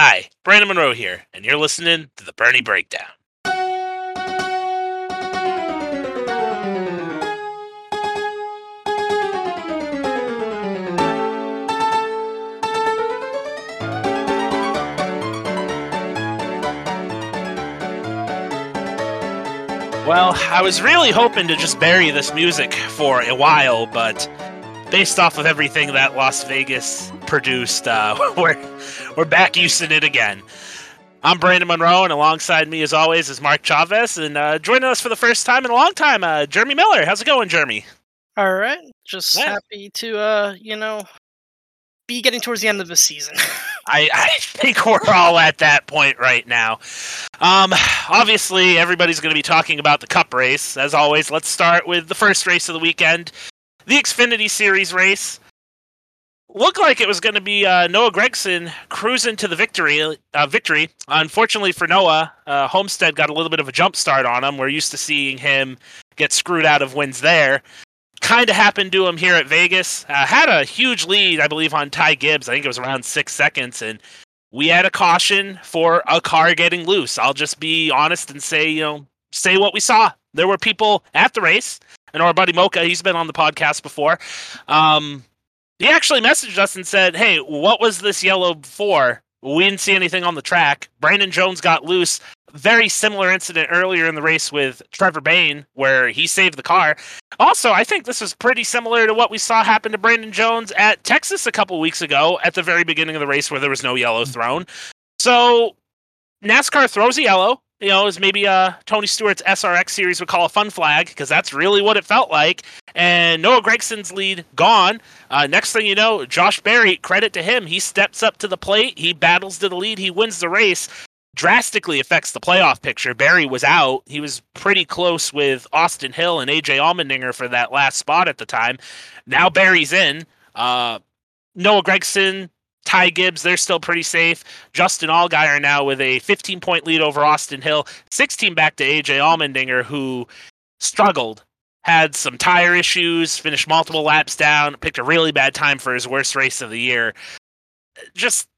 Hi, Brandon Monroe here, and you're listening to the Bernie Breakdown. Well, I was really hoping to just bury this music for a while, but based off of everything that Las Vegas produced, uh, we're we're back using it again. I'm Brandon Monroe, and alongside me, as always, is Mark Chavez, and uh, joining us for the first time in a long time, uh, Jeremy Miller. How's it going, Jeremy? All right, just Yeah. happy to uh, you know, be getting towards the end of the season. I, I think we're all at that point right now. Um, obviously, everybody's going to be talking about the Cup race. As always, let's start with the first race of the weekend, the Xfinity Series race. Looked like it was going to be uh, Noah Gragson cruising to the victory. Uh, victory. Unfortunately for Noah, uh, Homestead got a little bit of a jump start on him. We're used to seeing him get screwed out of wins there. Kind of happened to him here at Vegas. Uh, had a huge lead, I believe, on Ty Gibbs. I think it was around six seconds, and we had a caution for a car getting loose. I'll just be honest and say, you know, say what we saw. There were people at the race, and our buddy Mocha, he's been on the podcast before. Um, he actually messaged us and said, "Hey, what was this yellow for? We didn't see anything on the track. Brandon Jones got loose. Very similar incident earlier in the race with Trevor Bayne, where he saved the car. Also, I think this is pretty similar to what we saw happen to Brandon Jones at Texas a couple weeks ago at the very beginning of the race where there was no yellow thrown. So NASCAR throws a yellow. You know, as maybe uh, Tony Stewart's SRX series would call a fun flag because that's really what it felt like. And Noah Gragson's lead gone. Uh, next thing you know, Josh Berry, credit to him, he steps up to the plate, he battles to the lead, he wins the race. Drastically affects the playoff picture. Berry was out. He was pretty close with Austin Hill and AJ Allmendinger for that last spot at the time. Now Berry's in. Uh, Noah Gragson, Ty Gibbs, they're still pretty safe. Justin Allgaier now with a 15 point lead over Austin Hill, 16 back to AJ Allmendinger, who struggled, had some tire issues, finished multiple laps down, picked a really bad time for his worst race of the year. Just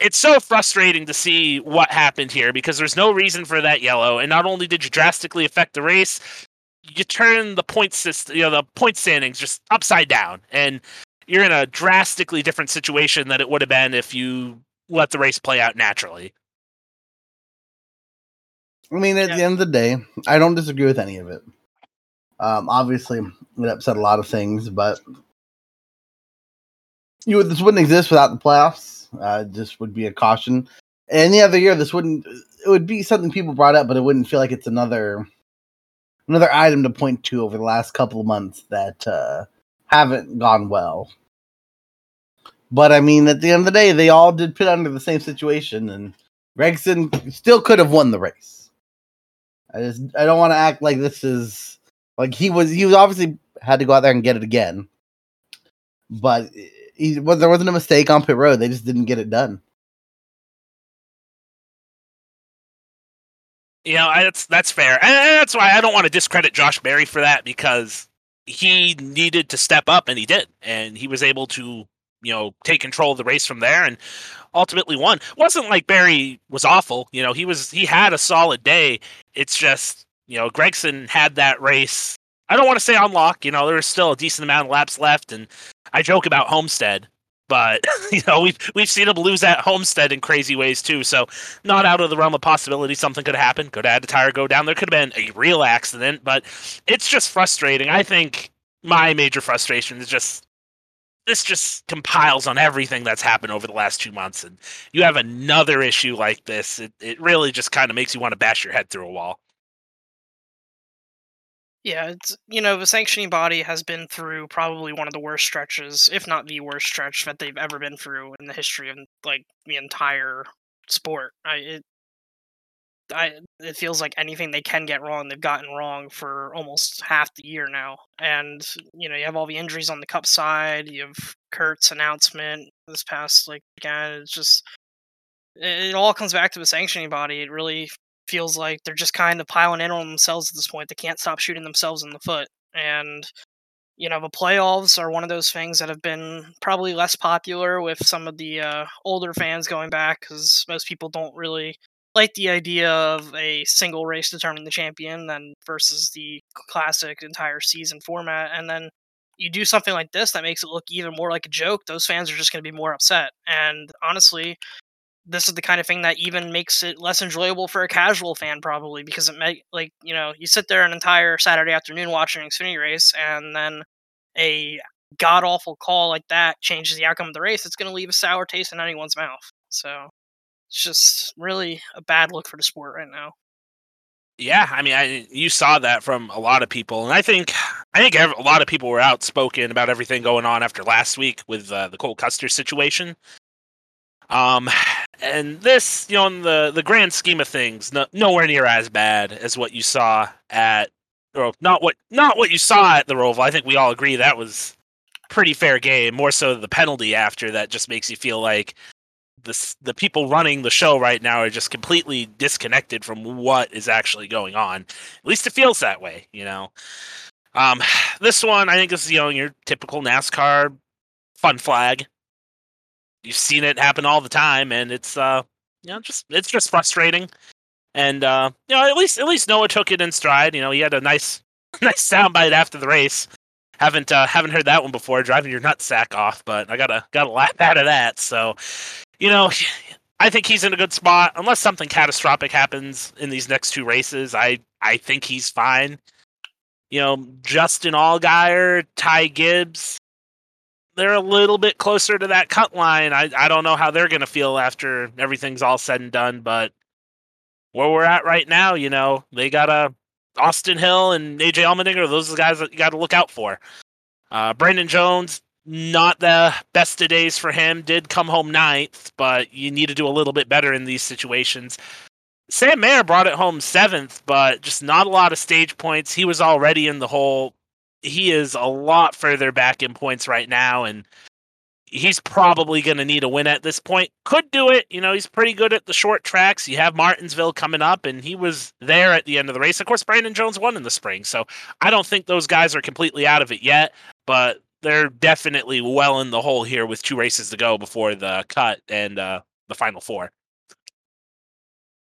it's so frustrating to see what happened here because there's no reason for that yellow, and not only did you drastically affect the race, you turn the point system, you know, the point standings just upside down, and you're in a drastically different situation than it would have been if you let the race play out naturally. I mean, at Yeah. the end of the day, I don't disagree with any of it. Um, obviously, it upset a lot of things, but you this wouldn't exist without the playoffs. Uh, would be a caution. Any other year, this wouldn't. It would be something people brought up, but it wouldn't feel like it's another another item to point to over the last couple of months that uh, haven't gone well. But I mean, at the end of the day, they all did put under the same situation, and Gragson still could have won the race. I just I don't want to act like this is like he was he was obviously had to go out there and get it again, but he was there wasn't a mistake on pit road. They just didn't get it done. You know, that's that's fair, and that's why I don't want to discredit Josh Berry for that because he needed to step up, and he did, and he was able to, you know, take control of the race from there, and ultimately won. Wasn't like Berry was awful, you know, he was he had a solid day. It's just, you know, Gragson had that race. I don't want to say on lock, you know, there was still a decent amount of laps left, and I joke about Homestead, but you know, we've we've seen him lose at Homestead in crazy ways too. So not out of the realm of possibility. Something could have happened. Could had a tire go down. There could have been a real accident, but it's just frustrating. I think my major frustration is just this just compiles on everything that's happened over the last two months, and you have another issue like this. It it really just kind of makes you want to bash your head through a wall. Yeah, it's you know the sanctioning body has been through probably one of the worst stretches, if not the worst stretch that they've ever been through in the history of like the entire sport. I it, I it feels like anything they can get wrong, they've gotten wrong for almost half the year now. And you know, you have all the injuries on the cup side. You have Kurt's announcement this past like weekend. It's just it all comes back to the sanctioning body. It really feels like they're just kind of piling in on themselves at this point. They can't stop shooting themselves in the foot. And you know, the playoffs are one of those things that have been probably less popular with some of the uh, older fans going back because most people don't really like the idea of a single race determining the champion than versus the classic entire season format. And then you do something like this that makes it look even more like a joke, those fans are just going to be more upset. And honestly, this is the kind of thing that even makes it less enjoyable for a casual fan probably because it may like you know you sit there an entire saturday afternoon watching an xfinity race and then a god awful call like that changes the outcome of the race it's going to leave a sour taste in anyone's mouth so it's just really a bad look for the sport right now yeah, I mean, I you saw that from a lot of people, and I think I think a lot of people were outspoken about everything going on after last week with uh, the Cole Custer situation. Um, and this, you know, in the the grand scheme of things, no, nowhere near as bad as what you saw at, or not what not what you saw at the Roval. I think we all agree that was pretty fair game. More so the penalty after that just makes you feel like the the people running the show right now are just completely disconnected from what is actually going on. At least it feels that way, you know. Um, this one I think this is you know your typical NASCAR fun flag you've seen it happen all the time, and it's uh, you know, just it's just frustrating. And uh, you know, at least at least Noah took it in stride. You know, he had a nice nice soundbite after the race. Haven't uh, haven't heard that one before, driving your nutsack off, but I gotta gotta laugh out of that. So, you know, I think he's in a good spot. Unless something catastrophic happens in these next two races, I I think he's fine. You know, Justin Allgaier, Ty Gibbs, they're a little bit closer to that cut line. I I don't know how they're going to feel after everything's all said and done, but where we're at right now, you know, they got a Austin Hill and AJ Allmendinger. Those are the guys that you got to look out for. Uh, Brandon Jones, not the best of days for him. Did come home ninth, but you need to do a little bit better in these situations. Sam Mayer brought it home seventh, but just not a lot of stage points. He was already in the hole he is a lot further back in points right now, and he's probably going to need a win at this point. Could do it. You know, he's pretty good at the short tracks. You have Martinsville coming up, and he was there at the end of the race. Of course, Brandon Jones won in the spring, so I don't think those guys are completely out of it yet, but they're definitely well in the hole here with two races to go before the cut and uh, the final four.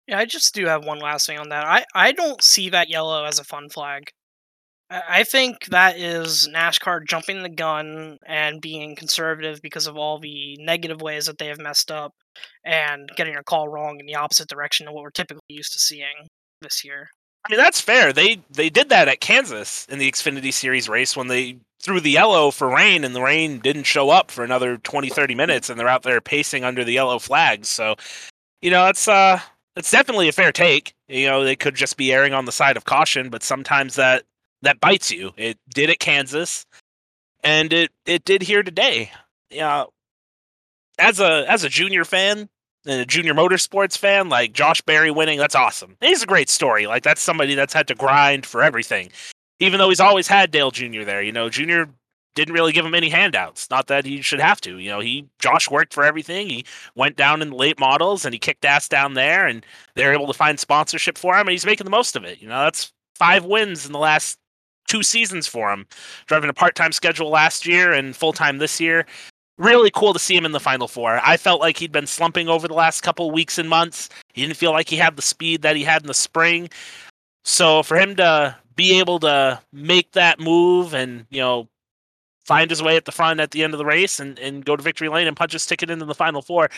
Yeah, I just do have one last thing on that. I, I don't see that yellow as a fun flag. I think that is NASCAR jumping the gun and being conservative because of all the negative ways that they have messed up and getting a call wrong in the opposite direction of what we're typically used to seeing this year. I mean that's fair. They they did that at Kansas in the Xfinity Series race when they threw the yellow for rain and the rain didn't show up for another 20 30 minutes and they're out there pacing under the yellow flags. So, you know, it's uh it's definitely a fair take. You know, they could just be erring on the side of caution, but sometimes that that bites you. It did at Kansas, and it it did here today. Yeah, as a as a junior fan and a junior motorsports fan, like Josh Berry winning, that's awesome. He's a great story. Like that's somebody that's had to grind for everything, even though he's always had Dale Jr. there. You know, Junior didn't really give him any handouts. Not that he should have to. You know, he Josh worked for everything. He went down in the late models and he kicked ass down there, and they're able to find sponsorship for him, and he's making the most of it. You know, that's five wins in the last two seasons for him, driving a part time schedule last year and full time this year. Really cool to see him in the final four. I felt like he'd been slumping over the last couple weeks and months. He didn't feel like he had the speed that he had in the spring. So for him to be able to make that move and, you know, find his way at the front at the end of the race and, and go to victory lane and punch his ticket into the final four,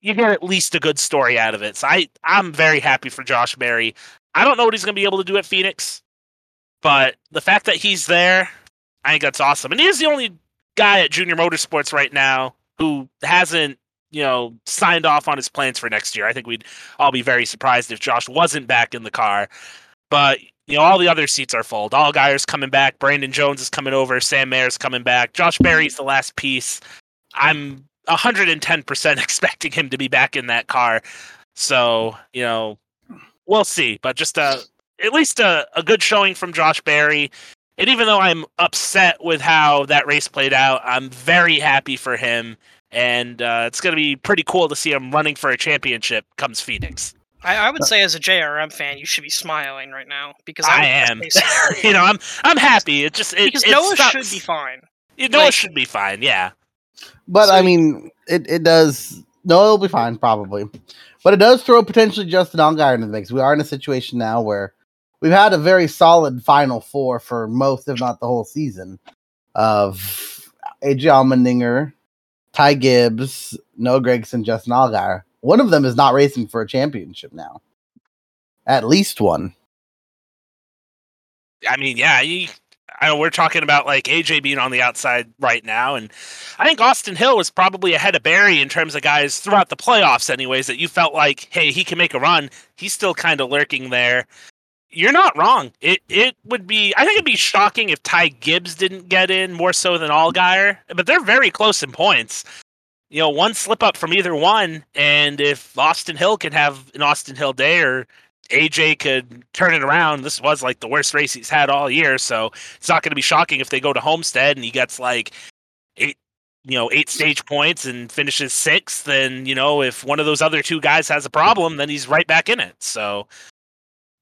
you get at least a good story out of it. So I, I'm very happy for Josh Berry. I don't know what he's going to be able to do at Phoenix. But the fact that he's there, I think that's awesome. And he is the only guy at Junior Motorsports right now who hasn't, you know, signed off on his plans for next year. I think we'd all be very surprised if Josh wasn't back in the car. But you know, all the other seats are full. Allgaier's coming back. Brandon Jones is coming over. Sam Mayer's coming back. Josh Berry's the last piece. I'm 110% expecting him to be back in that car. So, you know, we'll see. But just a at least a, a good showing from Josh Berry. And even though I'm upset with how that race played out, I'm very happy for him. And uh, it's going to be pretty cool to see him running for a championship comes Phoenix. I, I would say as a JRM fan, you should be smiling right now because I would am. best case you know, I'm I'm happy. It just it, because it Noah sucks. should be fine. Yeah, Noah like- should be fine. Yeah. But So I mean, it, it does. No, it'll be fine, probably. But it does throw potentially Justin Allgaier into the mix. We are in a situation now where we've had a very solid Final Four for most, if not the whole season, of AJ Allmendinger, Ty Gibbs, Noah Gragson, Justin Allgaier. One of them is not racing for a championship now. At least one. I mean, yeah, you, I know we're talking about like AJ being on the outside right now, and I think Austin Hill was probably ahead of Berry in terms of guys throughout the playoffs, anyways. That you felt like, hey, he can make a run. He's still kind of lurking there. You're not wrong. It it would be. I think it'd be shocking if Ty Gibbs didn't get in more so than Allgaier, but they're very close in points. You know, one slip up from either one, and if Austin Hill can have an Austin Hill day or AJ could turn it around. This was like the worst race he's had all year, so it's not going to be shocking if they go to Homestead and he gets like eight, you know, eight stage points and finishes sixth. Then you know, if one of those other two guys has a problem, then he's right back in it. So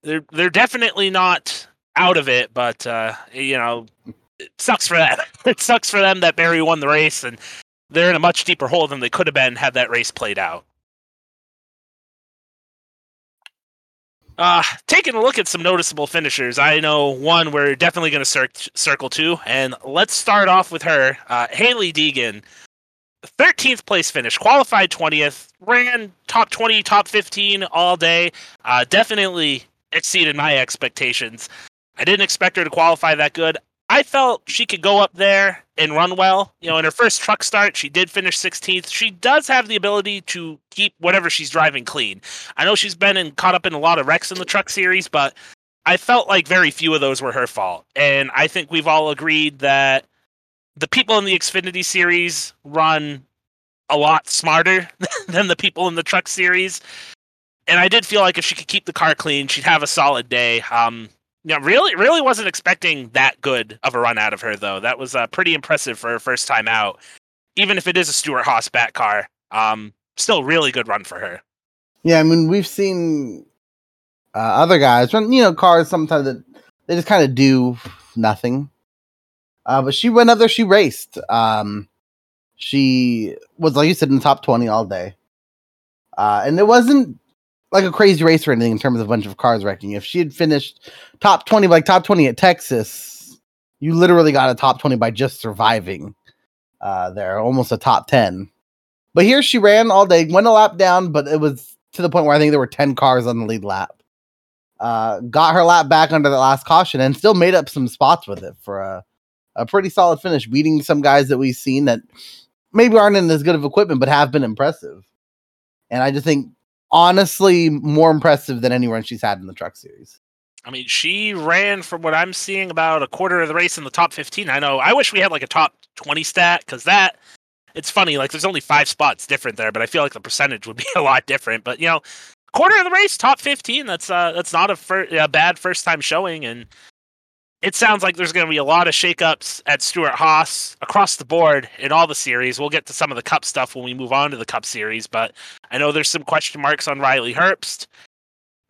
they're they're definitely not out of it, but uh, you know, it sucks for them. it sucks for them that Berry won the race and they're in a much deeper hole than they could have been had that race played out. Uh, taking a look at some noticeable finishers, I know one we're definitely going to cir- circle to, and let's start off with her, uh, Hailie Deegan. 13th place finish, qualified 20th, ran top 20, top 15 all day. Uh, definitely exceeded my expectations. I didn't expect her to qualify that good. I felt she could go up there and run well. You know, in her first truck start, she did finish 16th. She does have the ability to keep whatever she's driving clean. I know she's been in, caught up in a lot of wrecks in the truck series, but I felt like very few of those were her fault. And I think we've all agreed that the people in the Xfinity series run a lot smarter than the people in the truck series. And I did feel like if she could keep the car clean, she'd have a solid day. Um, yeah, really, really wasn't expecting that good of a run out of her though. That was uh, pretty impressive for her first time out, even if it is a Stewart Haas back car. Um, still, really good run for her. Yeah, I mean, we've seen uh, other guys run, you know, cars sometimes that they just kind of do nothing. Uh, but she went up there, she raced. Um, she was, like you said, in the top 20 all day. Uh, and it wasn't like a crazy race or anything in terms of a bunch of cars wrecking. If she had finished top 20, like top 20 at Texas, you literally got a top 20 by just surviving uh, there, almost a top 10. But here she ran all day, went a lap down, but it was to the point where I think there were 10 cars on the lead lap. Uh, got her lap back under the last caution and still made up some spots with it for a, a pretty solid finish, beating some guys that we've seen that maybe aren't in as good of equipment, but have been impressive. And I just think, honestly, more impressive than any run she's had in the truck series. I mean, she ran from what I'm seeing about a quarter of the race in the top 15. I know. I wish we had like a top 20 stat because that it's funny. Like, there's only five spots different there, but I feel like the percentage would be a lot different. But you know, quarter of the race, top 15. That's uh, that's not a, fir- a bad first time showing, and it sounds like there's going to be a lot of shakeups at Stewart Haas across the board in all the series. We'll get to some of the Cup stuff when we move on to the Cup series, but I know there's some question marks on Riley Herbst.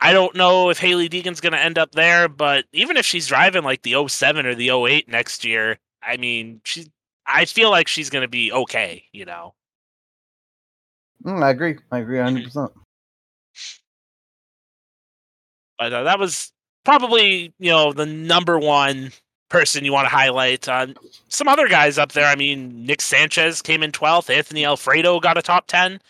I don't know if Hailie Deegan's going to end up there, but even if she's driving like the 07 or the 08 next year, I mean, she I feel like she's going to be okay, you know. Mm, I agree. I agree 100%. But uh, that was probably, you know, the number one person you want to highlight. Uh, some other guys up there, I mean, Nick Sanchez came in 12th, Anthony Alfredo got a top 10.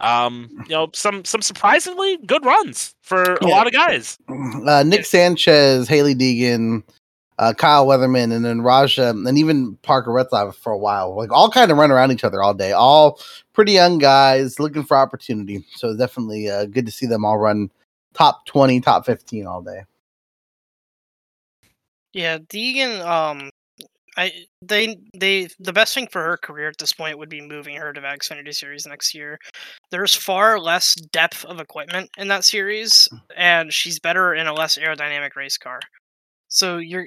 Um, you know, some some surprisingly good runs for a Yeah. lot of guys. Uh, Nick Sanchez, Hailie Deegan, uh, Kyle Weatherman, and then Raja, and even Parker Retzlaff for a while. Like all kind of run around each other all day. All pretty young guys looking for opportunity. So definitely uh, good to see them all run top 20, top 15 all day. Yeah, Deegan. Um, I they they the best thing for her career at this point would be moving her to the Xfinity Series next year. There's far less depth of equipment in that series, and she's better in a less aerodynamic race car. So you're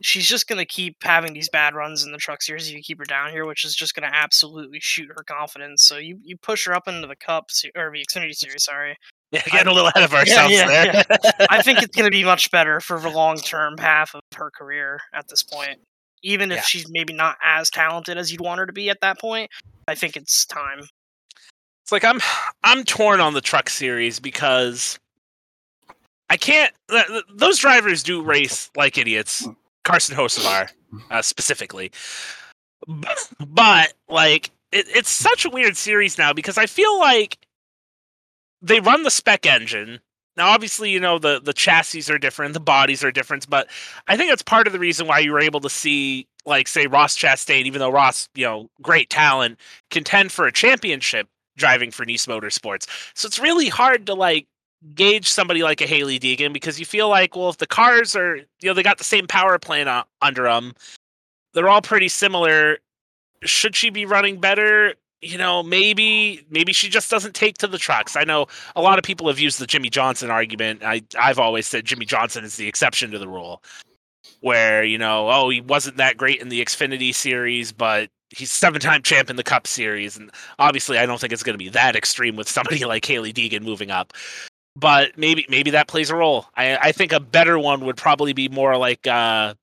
she's just gonna keep having these bad runs in the truck series if you keep her down here, which is just gonna absolutely shoot her confidence. So you you push her up into the Cup se- or the Xfinity Series, sorry, Yeah, getting a little ahead of ourselves yeah, there. yeah. I think it's going to be much better for the long term half of her career at this point. Even if Yeah. she's maybe not as talented as you'd want her to be at that point, I think it's time. It's like I'm I'm torn on the truck series because I can't. th- th- Those drivers do race like idiots. Carson Hocevar, uh, specifically, but, but like it, it's such a weird series now because I feel like they run the spec engine. Now, obviously, you know the the chassis are different, the bodies are different, but I think that's part of the reason why you were able to see, like, say Ross Chastain, even though Ross, you know, great talent, contend for a championship driving for Niece Motorsports. So it's really hard to like gauge somebody like a Hailie Deegan because you feel like, well, if the cars are, you know, they got the same power plant under them, they're all pretty similar. Should she be running better? You know, maybe maybe she just doesn't take to the trucks. I know a lot of people have used the Jimmie Johnson argument. I I've always said Jimmie Johnson is the exception to the rule. Where, you know, oh, he wasn't that great in the Xfinity series, but he's seven-time champ in the Cup series and obviously I don't think it's going to be that extreme with somebody like Hailie Deegan moving up. But maybe maybe that plays a role. I I think a better one would probably be more like uh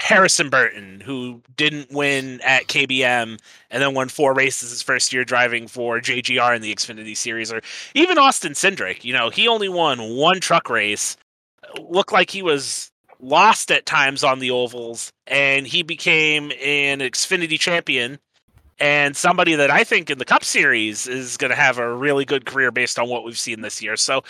Harrison Burton, who didn't win at KBM and then won four races his first year driving for JGR in the Xfinity Series, or even Austin Cindric. You know, he only won one truck race, looked like he was lost at times on the ovals, and he became an Xfinity champion and somebody that I think in the Cup Series is going to have a really good career based on what we've seen this year. So,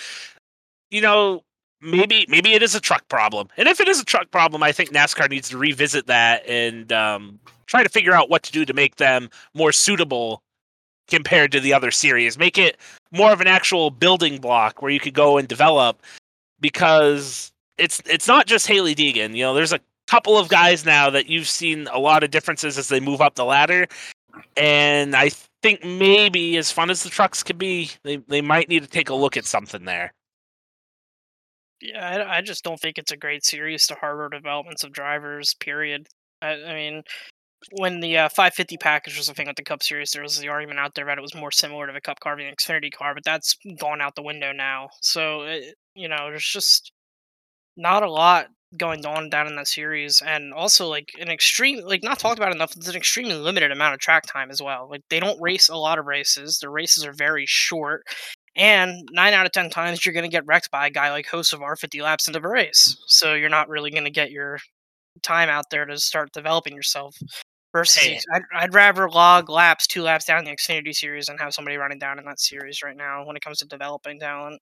you know, maybe maybe it is a truck problem, and if it is a truck problem, I think NASCAR needs to revisit that and um, try to figure out what to do to make them more suitable compared to the other series. Make it more of an actual building block where you could go and develop because it's it's not just Hailie Deegan. You know, there's a couple of guys now that you've seen a lot of differences as they move up the ladder and I think maybe as fun as the trucks could be, they they might need to take a look at something there. Yeah, I, I just don't think it's a great series to harbor developments of drivers. Period. I, I mean, when the uh, 550 package was a thing with the Cup Series, there was the argument out there that it was more similar to the Cup car than Xfinity car, but that's gone out the window now. So it, you know, there's just not a lot going on down in that series, and also like an extreme, like not talked about enough. It's an extremely limited amount of track time as well. Like they don't race a lot of races. The races are very short. And nine out of ten times you're going to get wrecked by a guy like Hocevar 50 laps into the race. So you're not really going to get your time out there to start developing yourself. Versus, Hey. I'd, I'd rather log laps, two laps down the Xfinity series, and have somebody running down in that series right now when it comes to developing talent.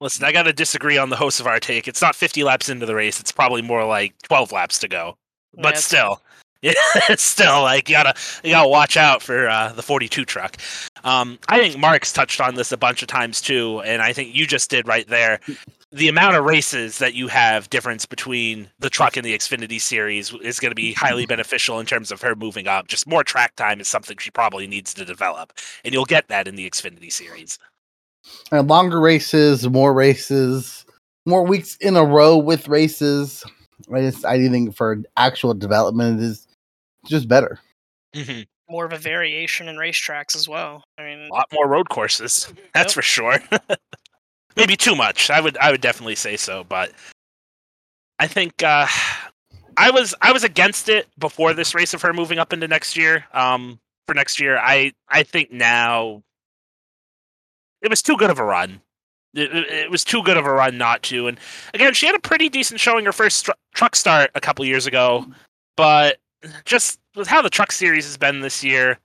Listen, I got to disagree on the Hocevar take. It's not 50 laps into the race. It's probably more like 12 laps to go. But it's- still, yeah, still like you gotta you gotta watch out for uh, the 42 truck. Um, I think Mark's touched on this a bunch of times too, and I think you just did right there. The amount of races that you have difference between the truck and the Xfinity series is going to be highly beneficial in terms of her moving up. Just more track time is something she probably needs to develop, and you'll get that in the Xfinity series. And longer races, more races, more weeks in a row with races. I just I think for actual development is just better. hmm More of a variation in racetracks as well. I mean, A lot more road courses, that's Yep. for sure. Maybe too much. I would I would definitely say so, but I think uh, I was I was against it before this race of her moving up into next year. Um, for next year, I I think now it was too good of a run. It, it- it was too good of a run not to. And again, she had a pretty decent showing her first tr- truck start a couple years ago, but just with how the truck series has been this year,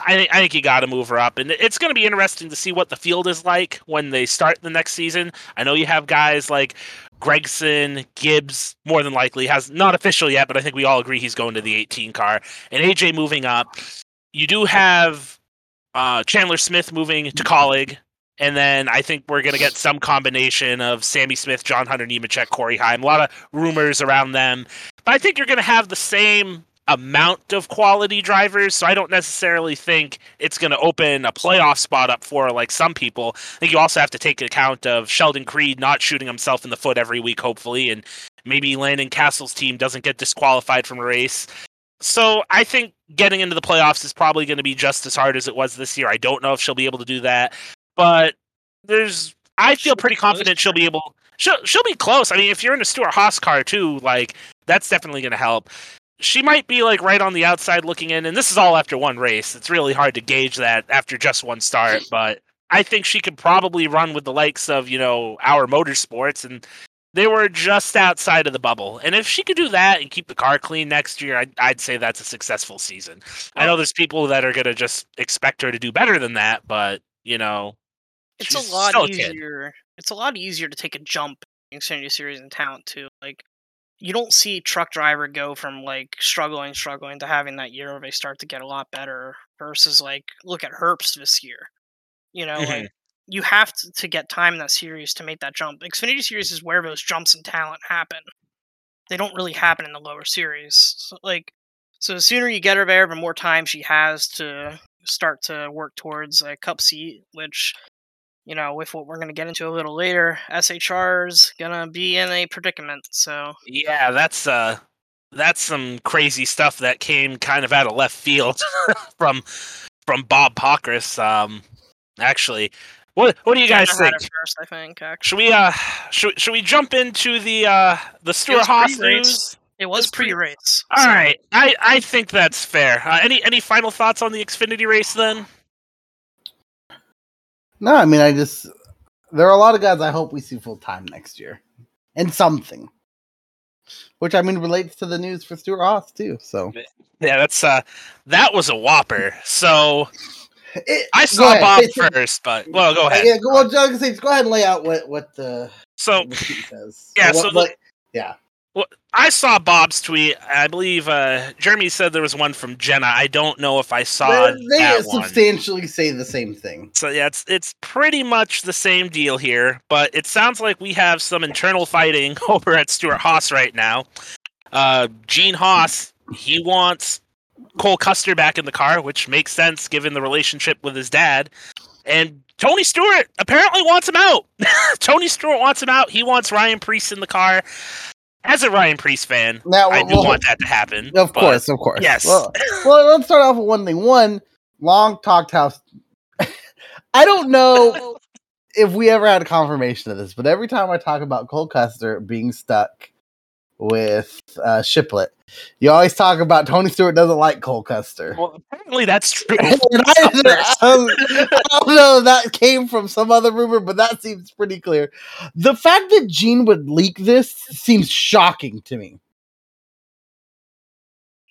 I think I think you got to move her up, and it's going to be interesting to see what the field is like when they start the next season. I know you have guys like Gragson, Gibbs, more than likely has not official yet, but I think we all agree he's going to the 18 car, and AJ moving up. You do have uh, Chandler Smith moving to Kaulig, and then I think we're going to get some combination of Sammy Smith, John Hunter Nemechek, Corey Heim. A lot of rumors around them, I think you're going to have the same amount of quality drivers, so I don't necessarily think it's going to open a playoff spot up for like some people. I think you also have to take account of Sheldon Creed not shooting himself in the foot every week, hopefully, and maybe Landon Cassill's team doesn't get disqualified from a race. So I think getting into the playoffs is probably going to be just as hard as it was this year. I don't know if she'll be able to do that, but there's I feel pretty confident she'll be able she'll she'll be close. I mean, if you're in a Stewart Haas car too, like that's definitely going to help. She might be like right on the outside looking in, and this is all after one race. It's really hard to gauge that after just one start, but I think she could probably run with the likes of you know our motorsports, and they were just outside of the bubble. And if she could do that and keep the car clean next year, I'd, I'd say that's a successful season. I know there's people that are going to just expect her to do better than that, but you know, It's she's a lot a kid. easier. It's a lot easier to take a jump in Xfinity Series and talent too. Like you don't see truck driver go from like struggling, struggling to having that year where they start to get a lot better versus like look at Herbst this year. You know, Mhm. like you have to, to get time in that series to make that jump. Xfinity Series is where those jumps in talent happen. They don't really happen in the lower series. So, like, so the sooner you get her there, the more time she has to start to work towards a cup seat, which you know, with what we're going to get into a little later, SHR's going to be in a predicament. So, Yeah, that's uh that's some crazy stuff that came kind of out of left field from from Bob Pockrass. Um actually. What what do you guys think? first, I think. Actually, Should we uh should, should we jump into the uh the Stewart Haas news? it was pre-race. All so- right. I I think that's fair. Uh, any any final thoughts on the Xfinity race then? No, I mean, I just there are a lot of guys I hope we see full time next year, and something, which I mean relates to the news for Stewart Haas too. So Yeah, that's uh that was a whopper. So It- I saw. Bob It's- first, but well go ahead. Yeah, go, well, John, go ahead and lay out what what the, So says. Yeah, what, so the- yeah, I saw Bob's tweet. I believe uh, Jeremy said there was one from Jenna. I don't know if I saw they, they that one. substantially say the same thing. So yeah, it's it's pretty much the same deal here, but it sounds like we have some internal fighting over at Stewart Haas right now. Uh, Gene Haas, he wants Cole Custer back in the car, which makes sense given the relationship with his dad. And Tony Stewart apparently wants him out. Tony Stewart wants him out. He wants Ryan Preece in the car. As a Ryan Preece fan, Now, I do well, want that to happen. Of but- course, of course. yes. Well, well, let's start off with one thing. One, long talked house. I don't know if we ever had a confirmation of this, but every time I talk about Cole Custer being stuck with uh, Shiplett, you always talk about Tony Stewart doesn't like Cole Custer. Well, apparently that's true. And I, I don't know if that came from some other rumor, but that seems pretty clear. The fact that Gene would leak this seems shocking to me.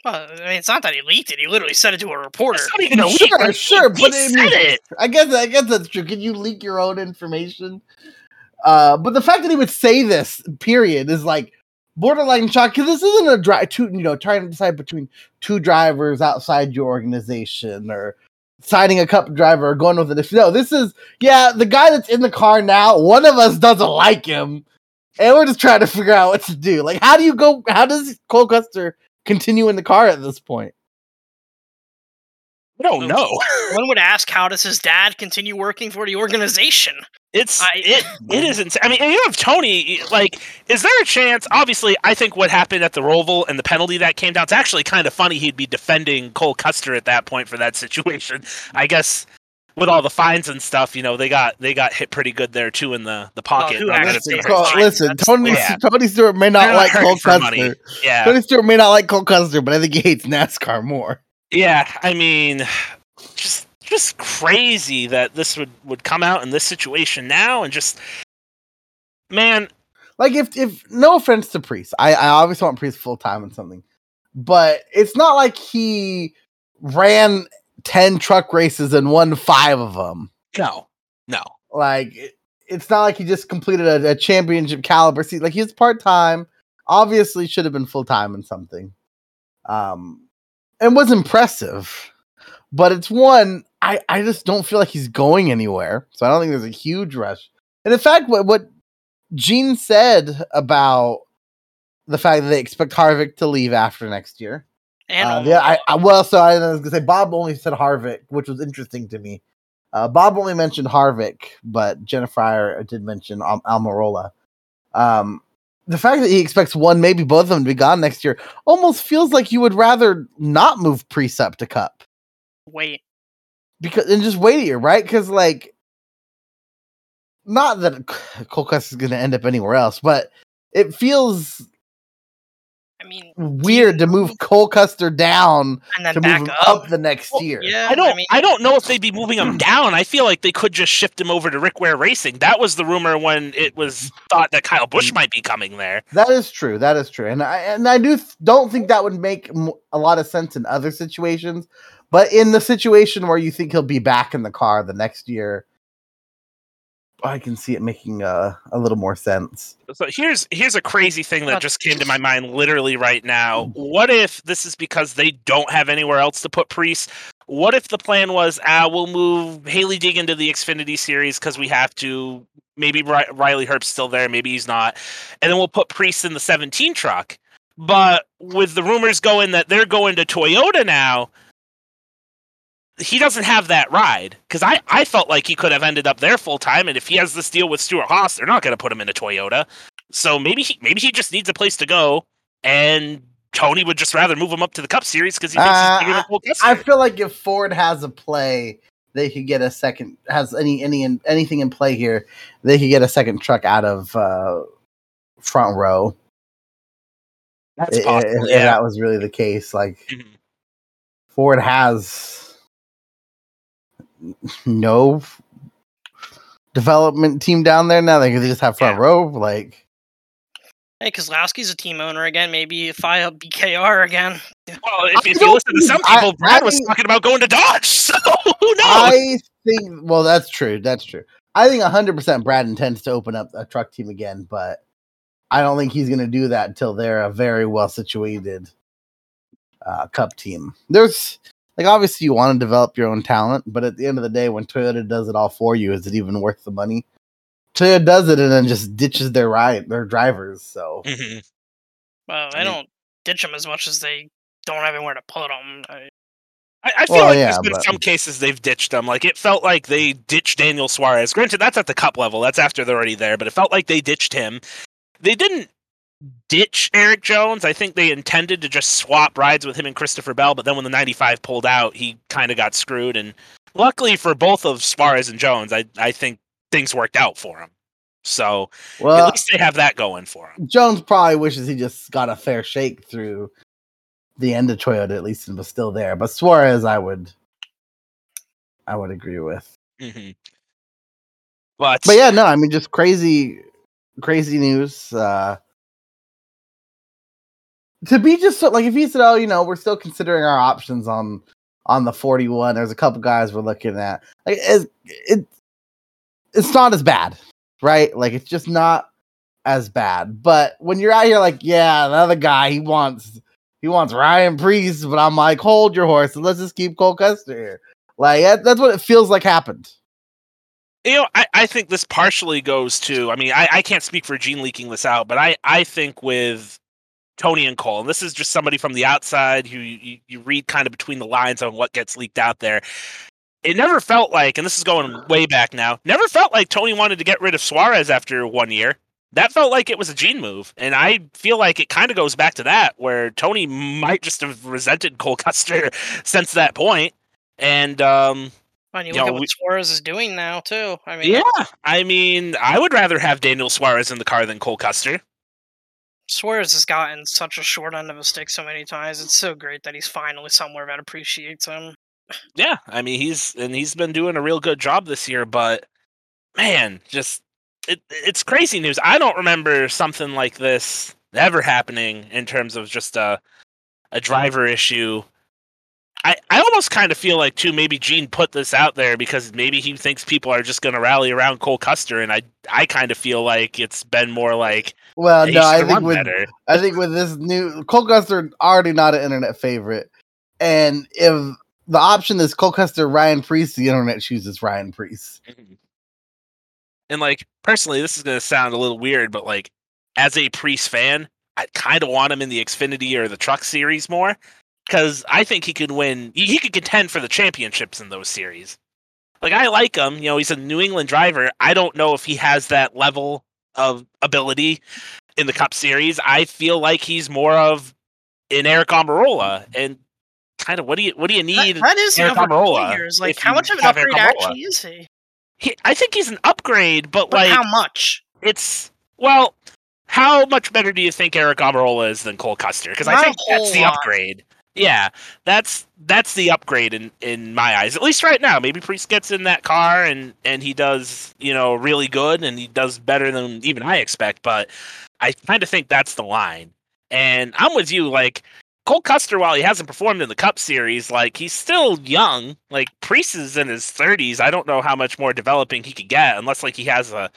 Well, I mean, it's not that he leaked it; he literally said it to a reporter. It's not even a Sure, leak. sure, he but I said it. I guess I guess that's true. Can you leak your own information? Uh, but the fact that he would say this, period, is like borderline shock because this isn't a drive. Two, you know, trying to decide between two drivers outside your organization or signing a cup driver or going with it. No, this is yeah, the guy that's in the car now. One of us doesn't like him, and we're just trying to figure out what to do. Like, how do you go? How does Cole Custer continue in the car at this point? I don't know. One would ask, how does his dad continue working for the organization? It's I- it it is insane. I mean, you have Tony. Like, is there a chance? Obviously, I think what happened at the Roval and the penalty that came down. It's actually kind of funny. He'd be defending Cole Custer at that point for that situation. I guess with all the fines and stuff, you know, they got they got hit pretty good there too in the the oh, pocket. who Not that actually it's Listen, Cole- listen Tony, yeah. Tony Stewart may not like Cole for money. Custer. Yeah, Tony Stewart may not like Cole Custer, but I think he hates NASCAR more. yeah. I mean, just just crazy that this would would come out in this situation now, and just man, Like if if no offense to Preece, I, I obviously want Preece full time and something, but it's not like he ran ten truck races and won five of them. no, no. Like it- it's not like he just completed a, a championship caliber seat. Like he's part time. Obviously, should have been full time in something. Um, and was impressive, but it's one I I just don't feel like he's going anywhere. So I don't think there's a huge rush. And in fact, what what Gene said about the fact that they expect Harvick to leave after next year. And Uh, yeah, I, I well, so I was gonna say Bob only said Harvick, which was interesting to me. Uh, Bob only mentioned Harvick, but Jennifer Fryer did mention Al- Almirola. Um, the fact that he expects one, maybe both of them to be gone next year, almost feels like you would rather not move up to Cup wait. Because and just wait a year, right? Because like not that Cole Custer is going to end up anywhere else, but it feels I mean, weird to move Cole Custer down and then to back move him up. up the next Well, year. Yeah, I don't. I, mean, don't know if they'd be moving him down. I feel like they could just shift him over to Rick Ware Racing. That was the rumor when it was thought that Kyle Busch might be coming there. That is true. That is true, and I and I do th- don't think that would make m- a lot of sense in other situations, but in the situation where you think he'll be back in the car the next year, I can see it making a, a little more sense. So here's here's a crazy thing that just came to my mind literally right now. What if this is because they don't have anywhere else to put Preece? What if the plan was, ah, we'll move Hailie Dig into the Xfinity series because we have to. Maybe Ri- Riley Herbst still there, maybe he's not, and then we'll put Preece in the 17 truck. But with the rumors going that they're going to Toyota now, he doesn't have that ride because I, I felt like he could have ended up there full time, and if he has this deal with Stewart Haas, they're not going to put him in a Toyota. So maybe he maybe he just needs a place to go, and Tony would just rather move him up to the Cup Series because he thinks Uh, he's bigger than I feel like if Ford has a play, they could get a second. Has any any anything in play here? They could get a second truck out of uh, front row. That's i- i- possible. if yeah. that was really the case, like Mhm. Ford has no development team down there now. They could just have front Yeah. row. Like, hey, Keselowski's a team owner again. Maybe if I up BKR again. Well, if, if you listen to some think- I- people, Brad was I- talking about going to Dodge. So who knows? I think. Well, that's true. That's true. I think hundred percent Brad intends to open up a truck team again, but I don't think he's going to do that until they're a very well situated uh, Cup team. There's like obviously you want to develop your own talent, but at the end of the day, when Toyota does it all for you, is it even worth the money? Toyota does it and then just ditches their ride their drivers. So Mhm. Well, I I mean- don't ditch them as much as they don't have anywhere to put them. I, I, I feel Well, like yeah, there's been but- some cases they've ditched them. Like it felt like they ditched Daniel Suarez. Granted, that's at the cup level. That's after they're already there. But it felt like they ditched him. They didn't ditch Erik Jones. I think they intended to just swap rides with him and Christopher Bell. But then when the 95 pulled out, he kind of got screwed. And luckily for both of Suarez and Jones, I I think things worked out for him. So well, at least they have that going for them. Jones probably wishes he just got a fair shake through the end of Toyota at least and was still there. But Suarez, I would, I would agree with. hmm But, But yeah, no, I mean just crazy, crazy news. Uh To be just so, like if he said, "Oh, you know, we're still considering our options on on the 41. There's a couple guys we're looking at. Like it, it, it's not as bad, right? Like it's just not as bad. But when you're out here, like, yeah, another guy he wants he wants Ryan Preece, but I'm like, hold your horses. Let's just keep Cole Custer here. Like that, that's what it feels like happened. you know, I, I think this partially goes to. I mean, I, I can't speak for Gene leaking this out, but I, I think with Tony and Cole, and this is just somebody from the outside who you, you read kind of between the lines on what gets leaked out there. It never felt like, and this is going way back now, never felt like Tony wanted to get rid of Suarez after one year. That felt like it was a Gene move, and I feel like it kind of goes back to that, where Tony might just have resented Cole Custer since that point. and um, and you Yeah, look at we- what Suarez is doing now too. I mean, yeah, I mean, I would rather have Daniel Suarez in the car than Cole Custer. Suarez has gotten such a short end of a stick so many times. It's so great that he's finally somewhere that appreciates him. Yeah, I mean, he's and he's been doing a real good job this year, but man, just it, it's crazy news. I don't remember something like this ever happening in terms of just a a driver issue. I, I almost kind of feel like too maybe Gene put this out there because maybe he thinks people are just going to rally around Cole Custer, and I I kind of feel like it's been more like Well, no, I think with better. I think with this new Cole Custer already not an internet favorite, and if the option is Cole Custer, Ryan Preece, the internet chooses Ryan Preece. Mhm. And like personally, this is gonna sound a little weird, but like as a Preece fan, I kind of want him in the Xfinity or the Truck Series more because I think he could win. He, he could contend for the championships in those series. Like I like him, you know, he's a New England driver. I don't know if he has that level of ability in the Cup Series. I feel like he's more of an Aric Almirola, and kind of what do you what do you That, need? that is Aric over Almirola, years. Like, how much of an upgrade actually is he? he, I think he's an upgrade, but, But like how much? it's well, how much better do you think Aric Almirola is than Cole Custer? Because I think that's the lot. upgrade. Yeah, that's that's the upgrade in in my eyes. At least right now. Maybe Preece gets in that car and and he does you know really good and he does better than even I expect. But I kind of think that's the line. And I'm with you. Like Cole Custer, while he hasn't performed in the Cup Series, like he's still young. Like Preece is in his 30s. I don't know how much more developing he could get unless like he has a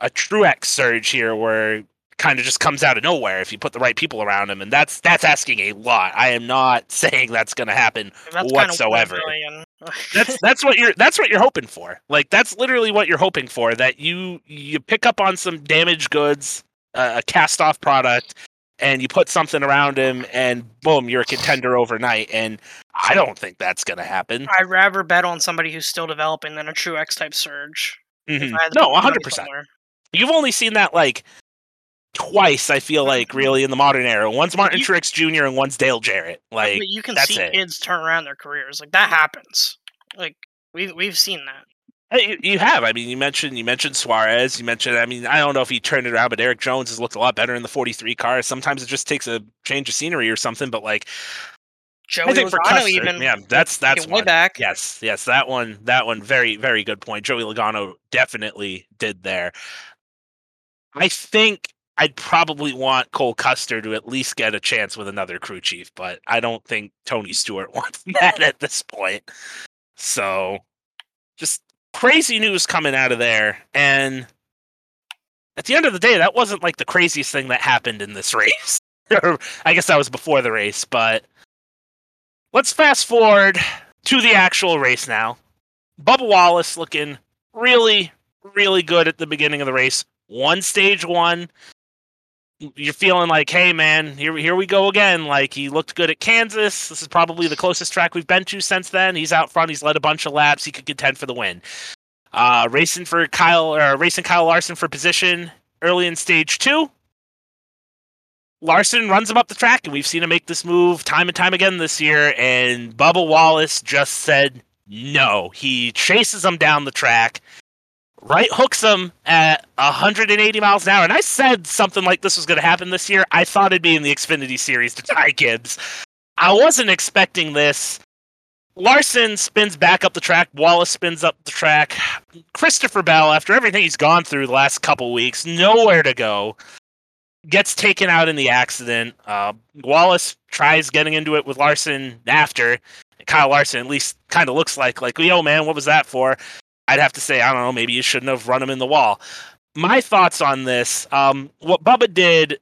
a Truex surge here where kind of just comes out of nowhere if you put the right people around him, and that's that's asking a lot. I am not saying that's going to happen That's whatsoever. Kind of that's that's what you're that's what you're hoping for. Like that's literally what you're hoping for. That you you pick up on some damaged goods, uh, a cast off product, and you put something around him, and boom, you're a contender overnight. And I don't think that's going to happen. I'd rather bet on somebody who's still developing than a Truex type surge. if Mhm. I had to No, put 100. percent. You've only seen that like twice. I feel like really in the modern era. One's Martin. You- Truex Jr. and one's Dale Jarrett. Like But you can see it. kids turn around their careers. Like that happens. Like we we've seen that. You- you have. I mean, you mentioned you mentioned Suarez. You mentioned. I mean, I don't know if he turned it around, but Erik Jones has looked a lot better in the 43 car. Sometimes it just takes a change of scenery or something. But like, Joey I think Logano Custer, even yeah, that's that's way back. Yes, yes, that one, that one, very, very good point. Joey Logano definitely did there. I think I'd probably want Cole Custer to at least get a chance with another crew chief, but I don't think Tony Stewart wants that at this point. So, just crazy news coming out of there, and at the end of the day, that wasn't like the craziest thing that happened in this race. I guess that was before the race, but let's fast forward to the actual race now. Bubba Wallace looking really, really good at the beginning of the race. One stage one. You're feeling like, hey man, here here we go again. Like he looked good at Kansas. This is probably the closest track we've been to since then. He's out front. He's led a bunch of laps. He could contend for the win. Uh, racing for Kyle or racing Kyle Larson for position early in stage two. Larson runs him up the track, and we've seen him make this move time and time again this year. And Bubba Wallace just said no. He chases him down the track, right hooks him at 180 miles an hour. And I said something like this was going to happen this year. I thought it'd be in the Xfinity Series to Ty Gibbs. I wasn't expecting this. Larson spins back up the track. Wallace spins up the track. Christopher Bell, after everything he's gone through the last couple weeks, nowhere to go gets taken out in the accident. Uh, Wallace tries getting into it with Larson after. Kyle Larson at least kind of looks like like, yo man, what was that for? I'd have to say, I don't know, maybe you shouldn't have run him in the wall. My thoughts on this, um, what Bubba did,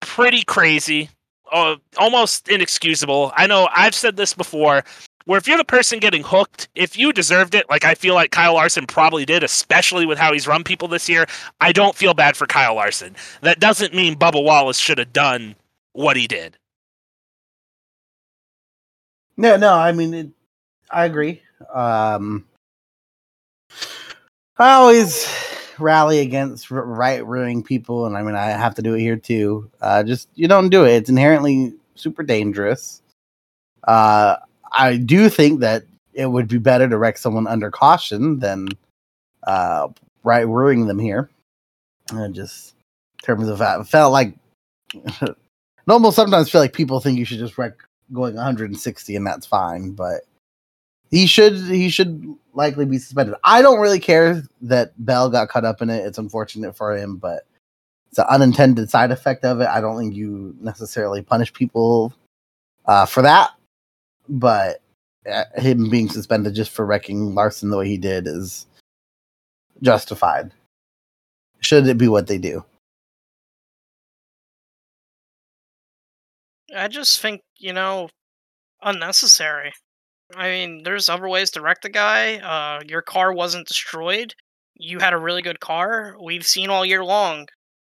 pretty crazy, uh, almost inexcusable. I know I've said this before. Where if you're the person getting hooked, if you deserved it, like I feel like Kyle Larson probably did, especially with how he's run people this year, I don't feel bad for Kyle Larson. That doesn't mean Bubba Wallace should have done what he did. No, no, I mean, it, I agree. Um, I always rally against right ruining people, and I mean, I have to do it here too. Uh, just you don't do it; it's inherently super dangerous. Uh, I do think that it would be better to wreck someone under caution than uh, right ruining them here. And just terms of that, felt like. Almost sometimes feel like people think you should just wreck going 160 and that's fine but he should he should likely be suspended. I don't really care that bell got caught up in it. It's unfortunate for him but it's an unintended side effect of it. I don't think you necessarily punish people uh, for that but uh, him being suspended just for wrecking larson the way he did is justified. Should it be what they do? I just think, you know, unnecessary. I mean, there's other ways to wreck the guy. Uh, your car wasn't destroyed. You had a really good car. We've seen all year long.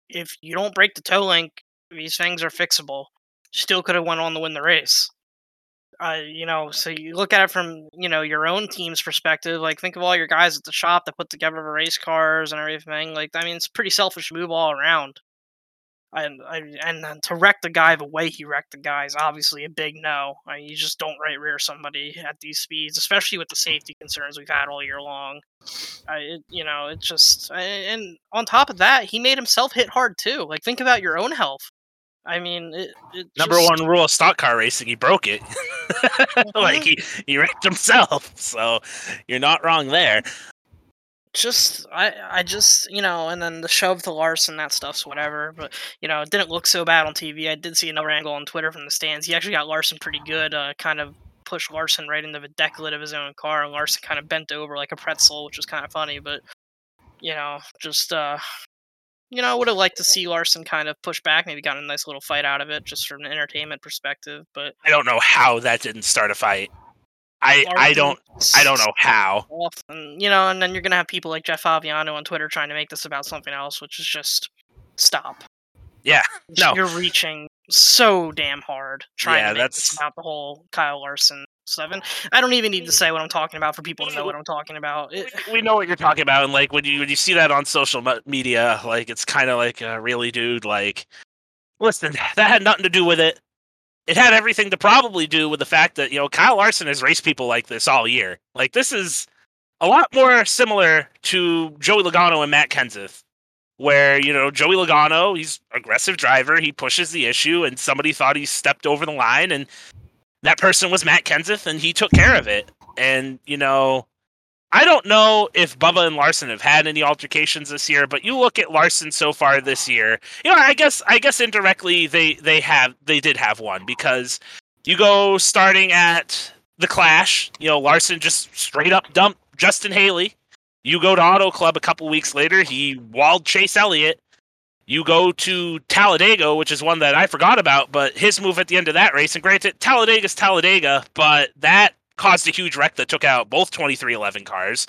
If you don't break the toe link, these things are fixable. Still could have went on to win the race. Uh, you know, so you look at it from you know your own team's perspective. Like, think of all your guys at the shop that put together the race cars and everything. Like, I mean, it's a pretty selfish move all around and I, and to wreck the guy the way he wrecked the guy is obviously a big no. I mean, you just don't right rear somebody at these speeds, especially with the safety concerns we've had all year long. I, it, you know, it just and on top of that, he made himself hit hard too. Like think about your own health. I mean, it, it Number just- one rule of stock car racing, he broke it. like mm-hmm. he, he wrecked himself. So you're not wrong there. Just I I just you know, and then the shove to Larson, that stuff's whatever. But you know, it didn't look so bad on TV. I did see another angle on Twitter from the stands. He actually got Larson pretty good. Uh, kind of pushed Larson right into the deck lid of his own car, and Larson kind of bent over like a pretzel, which was kind of funny. But you know, just uh. You know, I would have liked to see Larson kind of push back, maybe got a nice little fight out of it, just from an entertainment perspective. But I don't know how that didn't start a fight. I I don't I don't know how. and you know, and then you're gonna have people like Jeff Aviano on Twitter trying to make this about something else, which is just stop. Yeah, no. you're reaching so damn hard trying Yeah, to make that's- this about the whole Kyle Larson seven. I don't even need to say what I'm talking about for people to know what I'm talking about. It, We- know what you're talking about, and like when you when you see that on social media, like it's kind of like, uh, really, dude. Like, listen, that had nothing to do with it. It had everything to probably do with the fact that you know Kyle Larson has raced people like this all year. Like this is a lot more similar to Joey Logano and Matt Kenseth, where you know Joey Logano, he's aggressive driver, he pushes the issue, and somebody thought he stepped over the line, and that person was Matt Kenseth, and he took care of it. And you know, I don't know if Bubba and Larson have had any altercations this year, but you look at Larson so far this year. You know, I guess I guess indirectly they they have they did have one because you go starting at the Clash. You know, Larson just straight up dumped Justin Haley. You go to Auto Club a couple weeks later, he walled Chase Elliott. You go to Talladega, which is one that I forgot about, but his move at the end of that race, and granted, Talladega's Talladega, but that caused a huge wreck that took out both 2311 cars.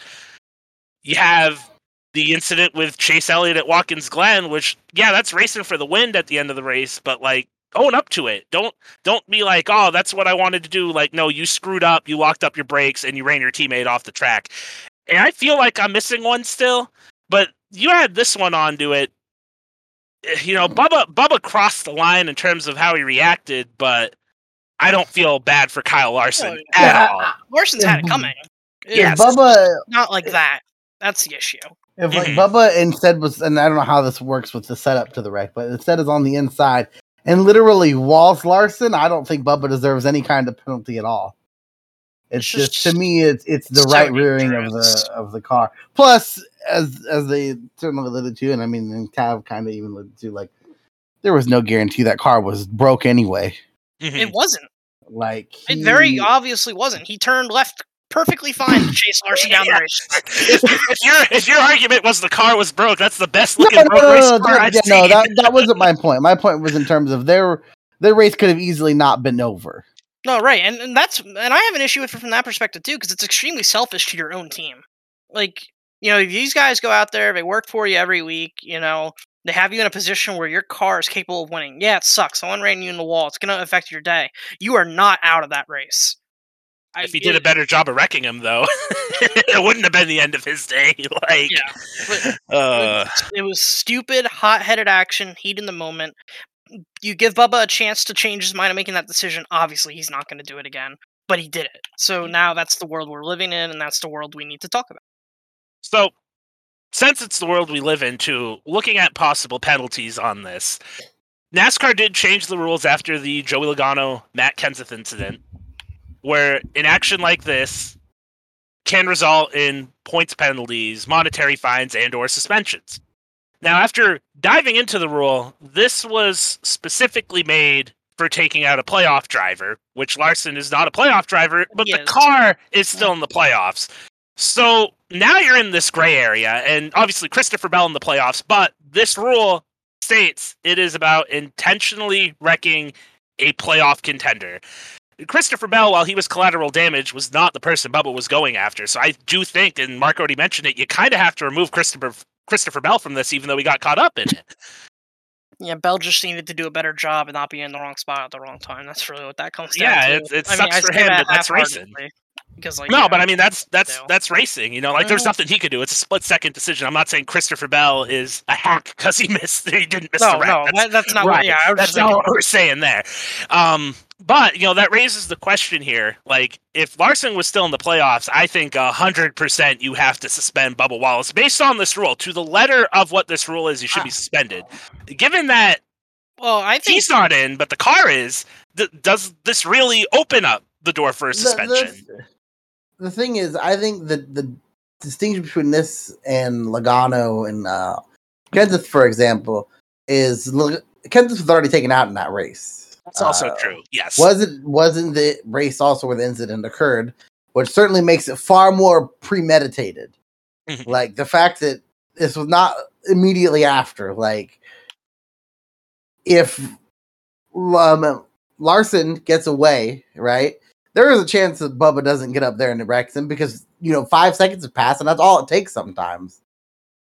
You have the incident with Chase Elliott at Watkins Glen, which yeah, that's racing for the wind at the end of the race, but like own up to it. Don't don't be like, oh, that's what I wanted to do. Like, no, you screwed up, you locked up your brakes, and you ran your teammate off the track. And I feel like I'm missing one still, but you add this one onto it. eh, You know, Bubba Bubba crossed the line in terms of how he reacted, but I don't feel bad for Kyle Larson Oh, at yeah. all. Larson's had it coming. If Yes. Bubba, Not like that. That's the issue. if like Mhm. Bubba instead was, and I don't know how this works with the setup to the wreck, but instead is on the inside and literally walls Larson, I don't think Bubba deserves any kind of penalty at all. It's It's just, just to me, it's it's the so right rearing of the of the car. Plus, as as they certainly alluded to, and I mean, and Tav kind of even alluded to, like there was no guarantee that car was broke anyway. Mhm. It wasn't. Like It very obviously wasn't. He turned left perfectly fine to chase Larson down the racetrack. if, if your if your argument was the car was broke, that's the best No, looking no, broke no, race car no, I've yeah, no, that that wasn't my point. My point was in terms of their their race could have easily not been over. No, right, and, and that's and I have an issue with it from that perspective too, because it's extremely selfish to your own team. Like, you know, if these guys go out there, they work for you every week, you know, they have you in a position where your car is capable of winning. Yeah, it sucks. Someone ran you in the wall. It's gonna affect your day. You are not out of that race. I- If he did a better job of wrecking him, though, it wouldn't have been the end of his day. Like, Yeah, but uh, it was stupid, hot-headed action, heat in the moment. You give Bubba a chance to change his mind and making that decision. Obviously, he's not going to do it again, but he did it. So now that's the world we're living in, and that's the world we need to talk about. so since it's the world we live in, to looking at possible penalties on this, NASCAR did change the rules after the Joey Logano Matt Kenseth incident, where an action like this can result in points penalties, monetary fines, and/or suspensions. Now, after diving into the rule, this was specifically made for taking out a playoff driver, which Larson is not a playoff driver, but the car is still in the playoffs. So now you're in this gray area, and obviously Christopher Bell in the playoffs, but this rule states it is about intentionally wrecking a playoff contender. Christopher Bell, while he was collateral damage, was not the person Bubba was going after. So I do think, and Mark already mentioned it, you kind of have to remove Christopher Christopher Bell from this, even though he got caught up in it. Yeah, Bell just needed to do a better job and not be in the wrong spot at the wrong time. That's really what that comes down Yeah, to. it's- it I sucks I for him, that but that's racing. Half-heartedly. because like No, yeah, but I mean that's that's Dale. that's racing. You know, like there's nothing he could do. It's a split second decision. I'm not saying Christopher Bell is a hack because he missed. He didn't miss no, the wreck. no, That's- that's not right. what. Yeah, I was That's just not what we're saying there. Um, but you know that raises the question here. Like, if Larson was still in the playoffs, I think hundred percent you have to suspend Bubba Wallace based on this rule. To the letter of what this rule is, he should be suspended. Given that well, I think he's not in, but the car is, th- does this really open up the door for a The- suspension? The, the thing is, I think that the distinction between this and Logano and uh, Kenseth, for example, is Kenseth was already taken out in that race. That's also Uh, true. Yes. Wasn't wasn't the race also where the incident occurred, which certainly makes it far more premeditated. Mhm. like the fact that this was not immediately after, like if um, Larson gets away, right? There is a chance that Bubba doesn't get up there and wrecks him because you know five seconds have passed, and that's all it takes sometimes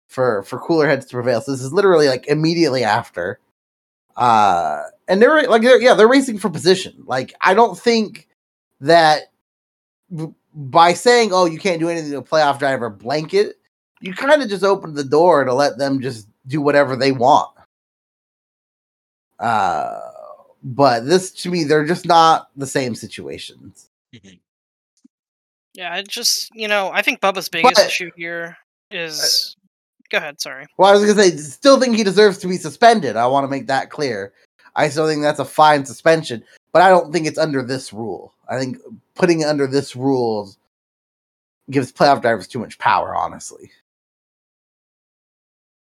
for for cooler heads to prevail. So this is literally like immediately after. Uh, and they're like, they're, yeah, they're racing for position. Like, I don't think that b- by saying, "Oh, you can't do anything to a playoff driver," blanket, you kind of just opened the door to let them just do whatever they want. Uh, but this to me, they're just not the same situations. Mm-hmm. yeah, it just you know I think Bubba's biggest But- issue here is. Go ahead. Sorry. Well, I was gonna say, still think he deserves to be suspended. I want to make that clear. I still think that's a fine suspension, but I don't think it's under this rule. I think putting it under this rule gives playoff drivers too much power. Honestly,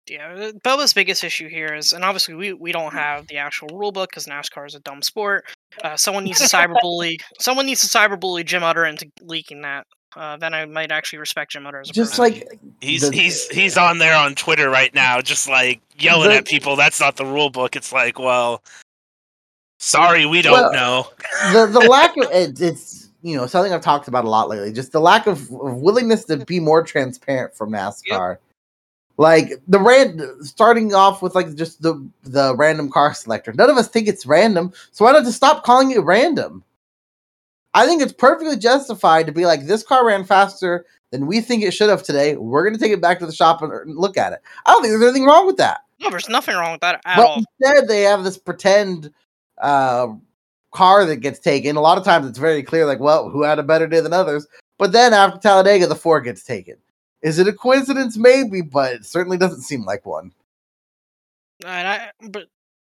Yeah, uh, Bubba's biggest issue here is, and obviously we, we don't have the actual rule book because NASCAR is a dumb sport. Uh, someone needs to cyberbully. someone needs to cyberbully Jim Utter into leaking that. Uh, then I might actually respect Jim Utter as a just person. like He's the- he's he's on there on Twitter right now, just like yelling The- at people. That's not the rule book. It's like, well, sorry, we don't Well- know. the the lack of it, it's you know something I've talked about a lot lately. Just the lack of, of willingness to be more transparent from NASCAR. Like the ran starting off with like just the the random car selector. None of us think it's random, so why not just stop calling it random? I think it's perfectly justified to be like this car ran faster than we think it should have today. We're going to take it back to the shop and and look at it. I don't think there's anything wrong with that. no, there's nothing wrong with that at But all. instead, they have this pretend uh, car that gets taken. A lot of times, it's very clear, like, well, who had a better day than others. But then after Talladega, the four gets taken. Is it a coincidence? Maybe, but it certainly doesn't seem like one. And I, but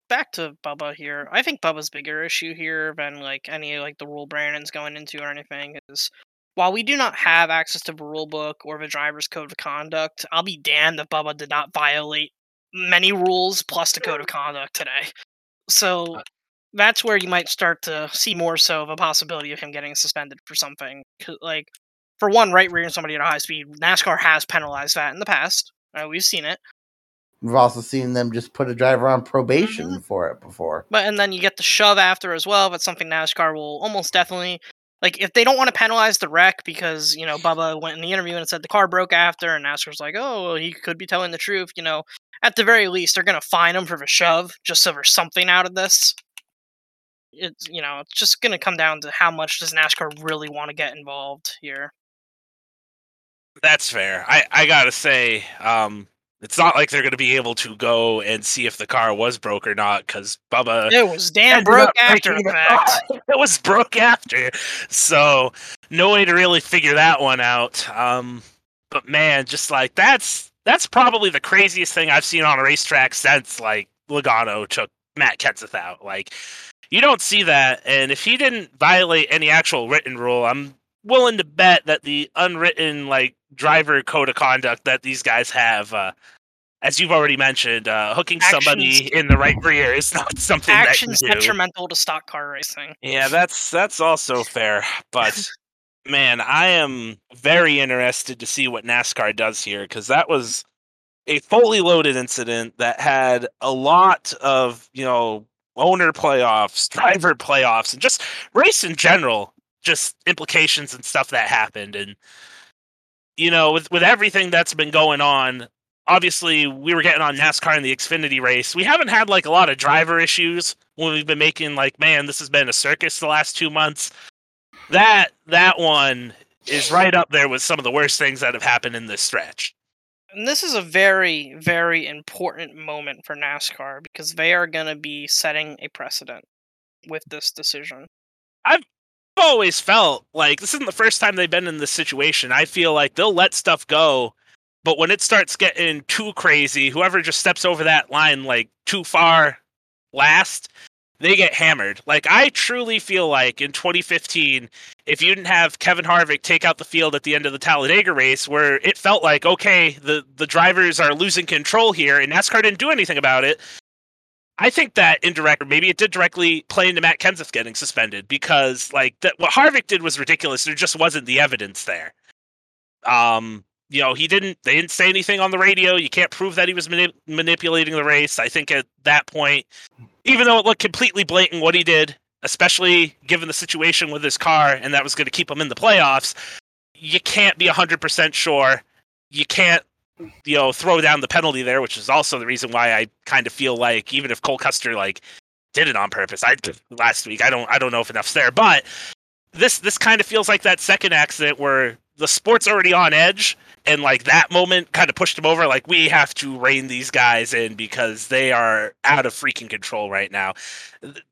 back to Bubba here. I think Bubba's bigger issue here than like any like the rule Brandon's going into or anything is while we do not have access to the rule book or the driver's code of conduct, I'll be damned if Bubba did not violate many rules plus the code of conduct today. So uh that's where you might start to see more so of a possibility of him getting suspended for something. Like, for one, right rearing somebody at a high speed, NASCAR has penalized that in the past. Uh, we've seen it. We've also seen them just put a driver on probation Mm-hmm. for it before. But and then you get the shove after as well. That's something NASCAR will almost definitely like if they don't want to penalize the wreck because you know Bubba went in the interview and said the car broke after, and NASCAR's like, oh, well, he could be telling the truth. You know, at the very least, they're gonna fine him for the shove just so there's something out of this. It's you know, it's just gonna come down to how much does NASCAR really want to get involved here. That's fair. I I gotta say, um, it's not like they're gonna be able to go and see if the car was broke or not because Bubba. It was damn broke after the fact. it was broke after, so no way to really figure that one out. Um, but man, just like that's that's probably the craziest thing I've seen on a racetrack since like Logano took Matt Kenseth out. Like you don't see that, and if he didn't violate any actual written rule, I'm willing to bet that the unwritten like driver code of conduct that these guys have. Uh, as you've already mentioned, uh, hooking somebody in the right rear is not something Actions that you do. detrimental to stock car racing. Yeah, that's that's also fair. But man, I am very interested to see what NASCAR does here because that was a fully loaded incident that had a lot of you know owner playoffs, driver playoffs, and just race in general, just implications and stuff that happened. And you know, with with everything that's been going on, obviously we were getting on NASCAR in the Xfinity race. We haven't had like a lot of driver issues when we've been making like, man, this has been a circus the last two months. That that one is right up there with some of the worst things that have happened in this stretch. And this is a very, very important moment for NASCAR because they are going to be setting a precedent with this decision. I've always felt like this isn't the first time they've been in this situation. I feel like they'll let stuff go, but when it starts getting too crazy, whoever just steps over that line like too far last, they get hammered. Like I truly feel like in 2015, if you didn't have Kevin Harvick take out the field at the end of the Talladega race, where it felt like okay, the the drivers are losing control here, and NASCAR didn't do anything about it. I think that indirect, maybe it did directly play into Matt Kenseth getting suspended because, like, that what Harvick did was ridiculous. There just wasn't the evidence there. Um, you know, he didn't. They didn't say anything on the radio. You can't prove that he was manip- manipulating the race. I think at that point, even though it looked completely blatant what he did, especially given the situation with his car, and that was going to keep him in the playoffs, you can't be hundred percent sure. You can't you know throw down the penalty there, which is also the reason why I kind of feel like even if Cole Custer like did it on purpose, I last week I don't I don't know if enough's there, but this this kind of feels like that second accident where the sport's already on edge and like that moment kind of pushed him over like we have to rein these guys in because they are out of freaking control right now.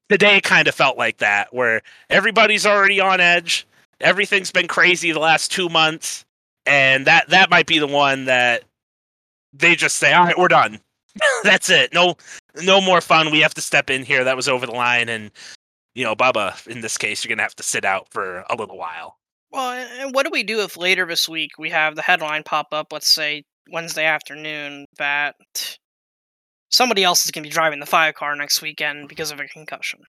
The day kind of felt like that where everybody's already on edge everything's been crazy the last two months and that that might be the one that they just say all right we're done. That's it. No no more fun. We have to step in here. That was over the line. And you know bubba in this case you're gonna have to sit out for a little while. Well, and what do we do if later this week we have the headline pop up, let's say Wednesday afternoon, that somebody else is going to be driving the five car next weekend because of a concussion?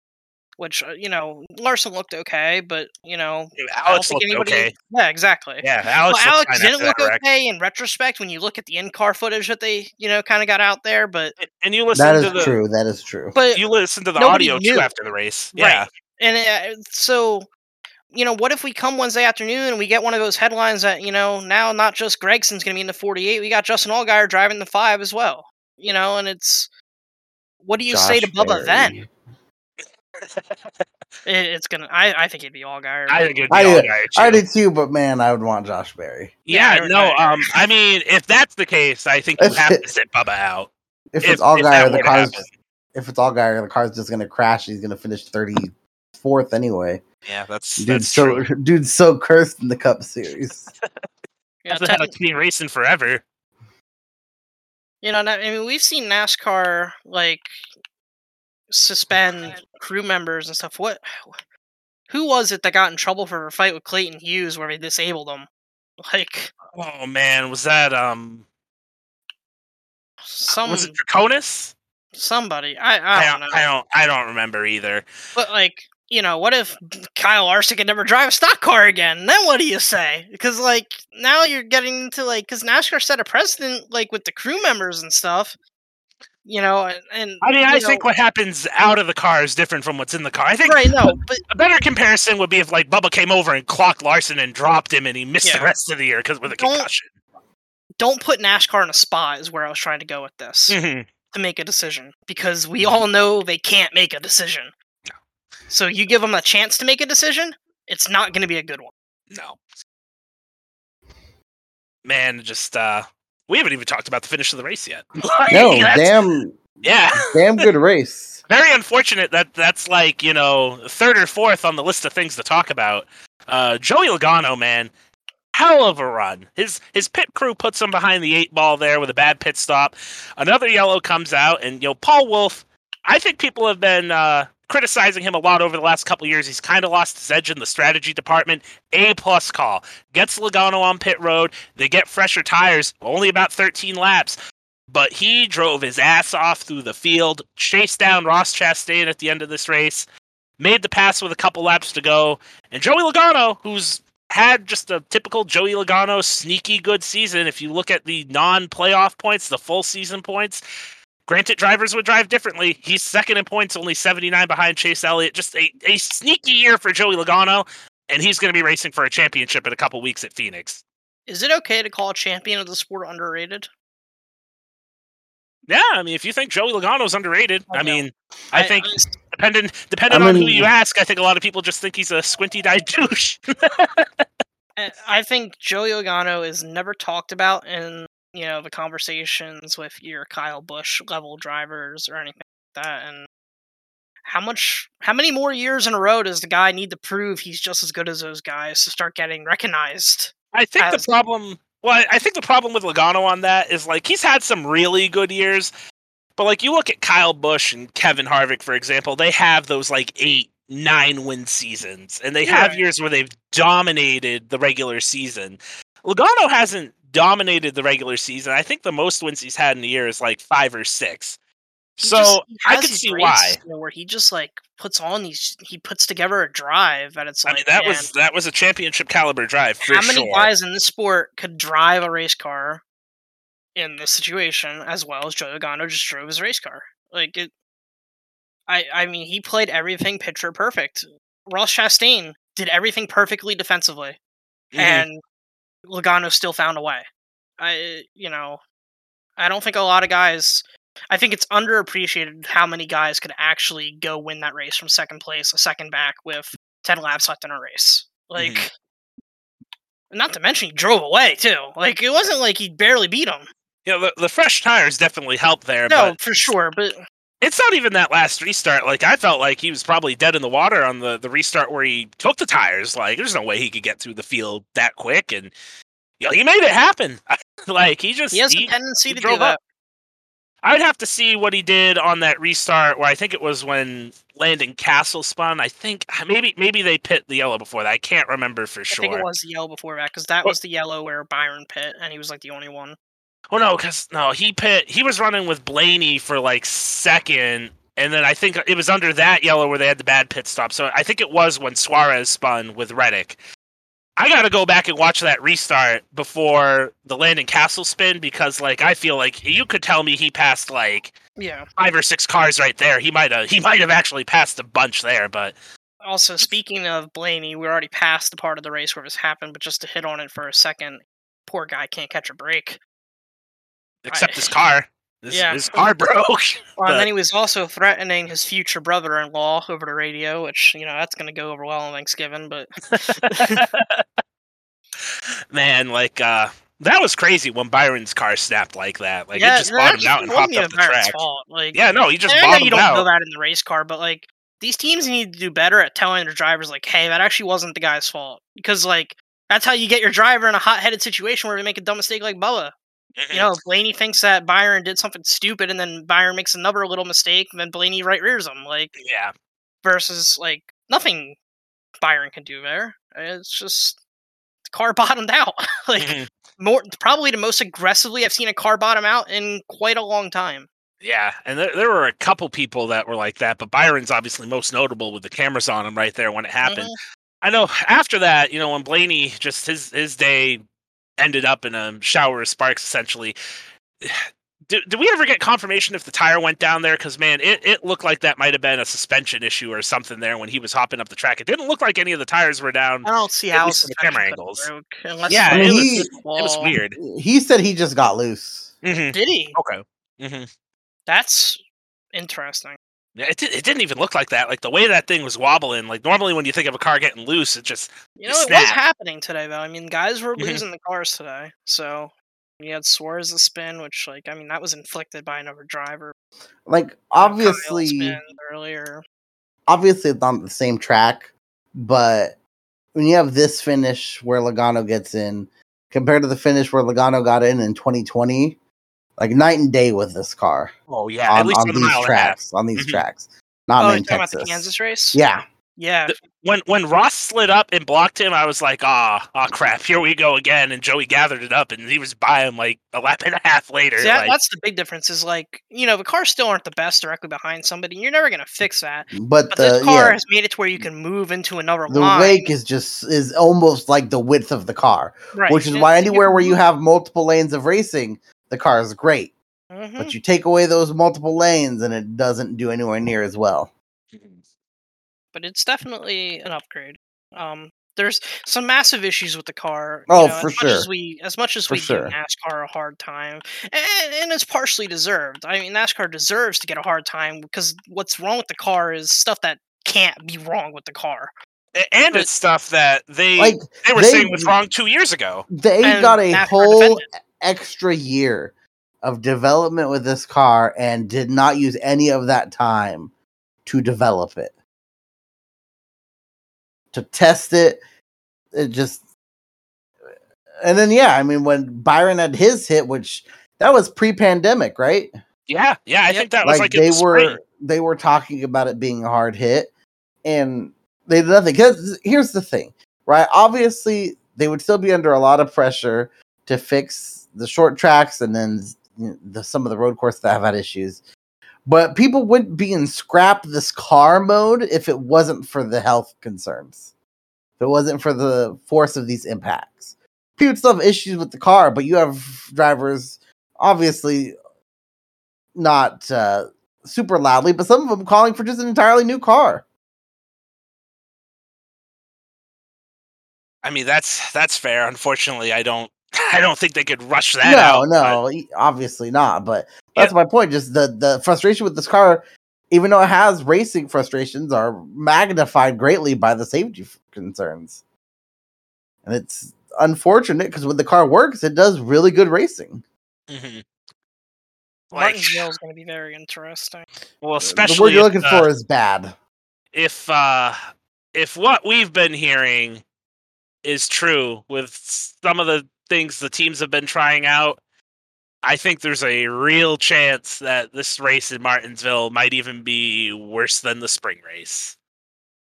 Which, uh, you know, Larson looked okay, but, you know, I don't alex think looked anybody. okay Yeah, exactly. yeah alex, looked Alex didn't look wreck. okay in retrospect when you look at the in car footage that they, you know, kind of got out there, but and you listen That to is the true. That is true. but you listen to the audio knew. too after the race yeah Right. And uh, so, you know, what if we come Wednesday afternoon and we get one of those headlines that, you know, now not just Gragson's going to be in the 48, we got Justin Allgaier driving the 5 as well. You know, and it's what do you say to Josh Bubba then? Berry. It, it's going to I I think it'd be Allgaier. i think it'd be I all did- right I did too, but man, I would want Josh Berry. Yeah, Yeah, no. I- Um, I mean, if that's the case, I think you If have it- to sit Bubba out. If, If- it's all if guy, that the car's happen. if it's all guy, the car's just gonna crash. He's gonna finish thirty fourth anyway. Yeah, that's Dude's that's so true. dude's so cursed in the Cup Series. yeah, Hasn't ten- had a clean racing forever. you know, I mean, we've seen NASCAR like suspend crew members and stuff. What who was it that got in trouble for a fight with Clayton Hughes where they disabled him? Like Oh man, was that um? some was it Draconis? somebody. I I I don't don't, know. I don't. I don't remember either. But like, you know, what if Kyle Larson could never drive a stock car again? Then what do you say? Because like now you're getting into like because NASCAR set a precedent like with the crew members and stuff. You know, and, and I mean, I you think what happens out of the car is different from what's in the car. I think right. No, but a better comparison would be if like Bubba came over and clocked Larson and dropped him, and he missed the rest of the year because with a Don't- concussion. don't put NASCAR in a spot is where I was trying to go with this Mhm. to make a decision because we all know they can't make a decision. No. So you give them a chance to make a decision, it's not going to be a good one. No. Man, just uh we haven't even talked about the finish of the race yet. Like, No, damn, Yeah. damn good race. Very unfortunate that that's like, you know, third or fourth on the list of things to talk about. Uh Joey Logano, man, hell of a run. His his pit crew puts him behind the eight ball there with a bad pit stop. Another yellow comes out and you know, Paul Wolfe, I think people have been uh criticizing him a lot over the last couple years. He's kind of lost his edge in the strategy department. A plus call. Gets Logano on pit road. They get fresher tires, only about 13 laps. But he drove his ass off through the field, chased down Ross Chastain at the end of this race, made the pass with a couple laps to go. And Joey Logano, who's had just a typical Joey Logano sneaky good season, if you look at the non playoff points, the full season points, Granted, drivers would drive differently. He's second in points, only 79 behind Chase Elliott. Just a, a sneaky year for Joey Logano, and he's going to be racing for a championship in a couple weeks at Phoenix. Is it okay to call a champion of the sport underrated? Yeah, I mean, if you think Joey Logano's underrated, I I, mean, I, think I- depending depending I on who you ask, I think a lot of people just think he's a squinty-eyed douche. I- I think Joey Logano is never talked about in you know the conversations with your Kyle Busch level drivers or anything like that. And how much, how many more years in a row does the guy need to prove he's just as good as those guys to start getting recognized? I think As- the problem. Well, I- I think the problem with Logano on that is like he's had some really good years, but like you look at Kyle Busch and Kevin Harvick, for example, they have those like eight, nine win seasons, and they have years where they've dominated the regular season. Logano hasn't dominated the regular season. I think the most wins he's had in a year is like five or six. He So just- I could see why. where he just like puts on these, he puts together a drive that it's I like, mean, that man, was that was a championship caliber drive for how many sure. guys in this sport could drive a race car in this situation as well as Joe Logano just drove his race car? Like it. I I mean, he played everything picture perfect. Ross Chastain did everything perfectly defensively, Mhm. and Logano still found a way. I you know, I don't think a lot of guys. I think it's underappreciated how many guys could actually go win that race from second place, a second back with ten laps left in a race. Like, Mhm. not to mention he drove away too. Like it wasn't like he barely beat him. Yeah, the, the fresh tires definitely helped there, No, for sure. But it's not even that last restart. Like I felt like he was probably dead in the water on the the restart where he took the tires. Like there's no way he could get through the field that quick, and you know, he made it happen. like he just he has he- a tendency he to do that. up. I'd have to see what he did on that restart where I think it was when Landon Cassill spun. I think ah, maybe maybe they pit the yellow before that. I can't remember for sure. I think it was the yellow before that because that was the yellow where Byron pit and he was like the only one. Oh no, because no, he pit. He was running with Blaney for like second, and then I think it was under that yellow where they had the bad pit stop. So I think it was when Suarez spun with Reddick. I got to go back and watch that restart before the Landon Cassill spin because, like, I feel like you could tell me he passed like Yeah. five or six cars right there. He might have. He might have actually passed a bunch there, but Also, speaking of Blaney, we already passed the part of the race where this happened, but just to hit on it for a second, poor guy can't catch a break. Except his car. His, Yeah. his car broke. Well, But- and then he was also threatening his future brother-in-law over the radio, which you know that's going to go over well on Thanksgiving. But Man, like uh that was crazy when Byron's car snapped like that. Like yeah, it just bottomed out and hopped up the Barrett's track. fault. Like, Yeah, no, he just I know you don't know out. that in the race car, but like these teams need to do better at telling their drivers, like, hey, that actually wasn't the guy's fault, because like that's how you get your driver in a hot-headed situation where they make a dumb mistake like Bubba. Mhm. You know, Blaney thinks that Byron did something stupid, and then Byron makes another little mistake, and then Blaney right rears him. Like yeah. versus like nothing Byron can do there. It's just the car bottomed out. like Mhm. more probably the most aggressively I've seen a car bottom out in quite a long time. Yeah, and there, there were a couple people that were like that, but Byron's obviously most notable with the cameras on him right there when it happened. Mhm. I know after that, you know, when Blaney just his his day ended up in a shower of sparks essentially. Did, did we ever get confirmation if the tire went down there? Because man, it, it looked like that might have been a suspension issue or something there when he was hopping up the track. It didn't look like any of the tires were down. I don't see how from the camera angles. broke unless Yeah, it's it a was- good It was weird. He said he just got loose. hmm Did he? Okay. hmm That's interesting. Yeah, it, did, it didn't even look like that. Like the way that thing was wobbling. Like normally when you think of a car getting loose, it just You It know, it was happening today though. I mean, guys were losing the cars today, so. You had Suarez's spin, which, like, I mean, that was inflicted by another driver. Like Kyle obviously, spin earlier. obviously it's not the same track, but when you have this finish where Logano gets in compared to the finish where Logano got in in 2020, like night and day with this car oh yeah, at on, least on on, these mile and half. tracks. On these Mhm. tracks, not oh, in Texas. about the Kansas race? Yeah, Yeah. The- When when Ross slid up and blocked him, I was like, ah, oh, crap, here we go again. And Joey gathered it up, and he was by him like a lap and a half later. See, that, like, that's the big difference. Is like you know the cars still aren't the best directly behind somebody. You're never gonna fix that. but, But the this car yeah, has made it to where you can move into another line. the line. wake is just is almost like the width of the car, right. which is and why anywhere where you have multiple lanes of racing, the car is great. Mhm. But you take away those multiple lanes, and it doesn't do anywhere near as well. but it's definitely an upgrade. Um, there's some massive issues with the car. Oh, you know, for as Much as sure. we, as much as For we sure. give NASCAR a hard time, and, and it's partially deserved. I mean, NASCAR deserves to get a hard time because what's wrong with the car is stuff that can't be wrong with the car. A- And it's stuff that they Like they were they- saying was wrong two years ago. they got a NASCAR whole defended. Extra year of development with this car and did not use any of that time to develop it. To test it it just and then yeah i mean when byron had his hit which that was pre-pandemic right? Yeah, yeah, I think that was like, in they the were they were talking about it being a hard hit and they did nothing because here's the thing right? Obviously they would still be under a lot of pressure to fix the short tracks and then the, some of the road courses that have had issues but people wouldn't be in scrap this car mode if it wasn't for the health concerns if it wasn't for the force of these impacts people still have issues with the car but you have drivers obviously not uh, super loudly, but some of them calling for just an entirely new car. I mean, that's that's fair. Unfortunately, I don't I don't think they could rush that no, out. no, e- obviously not. But that's my point. Just the the frustration with this car, even though it has racing frustrations, are magnified greatly by the safety concerns. And it's unfortunate because when the car works, it does really good racing. Mhm. Like, Martinsville is going to be very interesting. well, especially the word you're if, looking uh, for is bad. if uh if what we've been hearing is true with some of the things the teams have been trying out i think there's a real chance that this race in martinsville might even be worse than the spring race.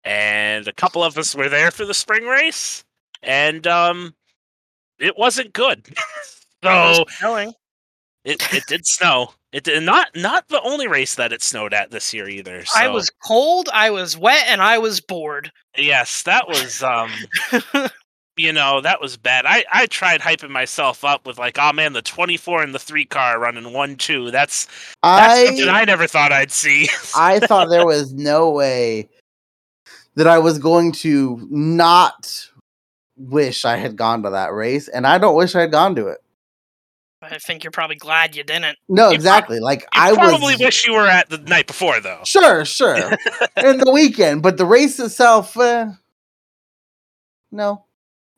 And a couple of us were there for the spring race and um it wasn't good. So it, it did snow. It did not not the only race that it snowed at this year either I was cold, I was wet, and I was bored. Yes, that was um you know, that was bad. I I tried hyping myself up with like, oh man, the 24 and the 3 car running 1 2. That's that's something I I never thought I'd see. I thought there was no way that I was going to not wish I had gone to that race, and I don't wish I had gone to it. I think you're probably glad you didn't. No, You exactly. Like You I probably was wish you were at the night before though. sure, sure, in the weekend, but the race itself, eh, no,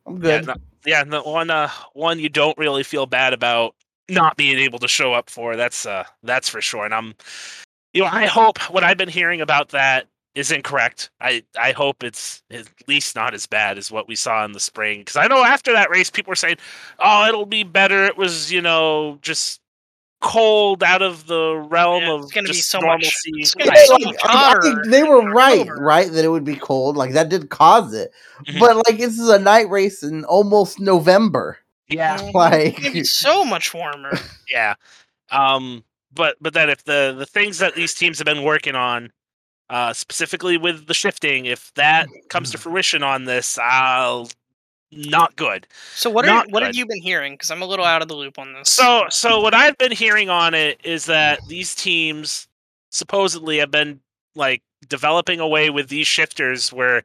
I'm Yeah, good. no, yeah, the one uh one you don't really feel bad about not being able to show up for. That's uh that's for sure. And I'm you know, I hope what I've been hearing about that is incorrect. I I hope it's at least not as bad as what we saw in the spring because I know after that race people were saying, "Oh, it'll be better." It was, you know, just cold out of the realm Yeah, of it's gonna be just so much- normalcy. it's gonna Yeah, be Right. so like, much I think they were right, right, that it would be cold. Like that did cause it, Mhm. but like this is a night race in almost November. Yeah. Mhm. Like It's so much warmer. Yeah. Um but but then if the the things that these teams have been working on uh specifically with the shifting if that comes to fruition on this I'll not good. So what are what have you been hearing? Because I'm a little out of the loop on this. So so what I've been hearing on it is that these teams supposedly have been like developing a way with these shifters where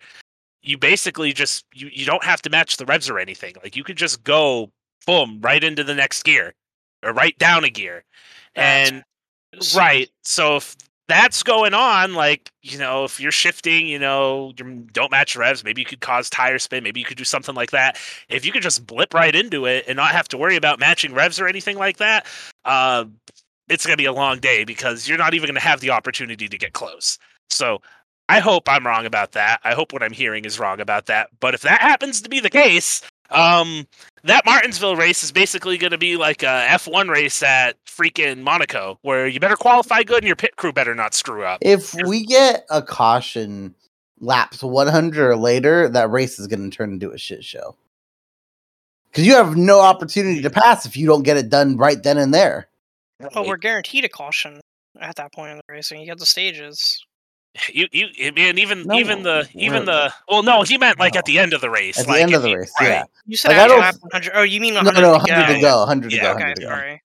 you basically just you, you don't have to match the revs or anything. Like you could just go boom right into the next gear or right down a gear. That's and Right. So if that's going on, like, you know, if you're shifting, you know, you don't match revs, maybe you could cause tire spin, maybe you could do something like that. If you could just blip right into it and not have to worry about matching revs or anything like that, uh, it's going to be a long day because you're not even going to have the opportunity to get close. So I hope I'm wrong about that. I hope what I'm hearing is wrong about that. But if that happens to be the case, um, that Martinsville race is basically going to be like a F1 race at freaking Monaco, where you better qualify good and your pit crew better not screw up. if we get a caution laps 100 or later, that race is going to turn into a shit show. Because you have no opportunity to pass if you don't get it done right then and there. Well, we're guaranteed a caution at that point in the racing. You get the stages. You, you, I mean, even No, even the even we're- the well, no, he meant like No. at the end of the race, At the like end of the you- race, right. yeah. You said Like, I don't- 100. Oh, you mean No, 100 no, to 100 go. to go, 100 to Yeah, go, Okay, 100 to go. sorry.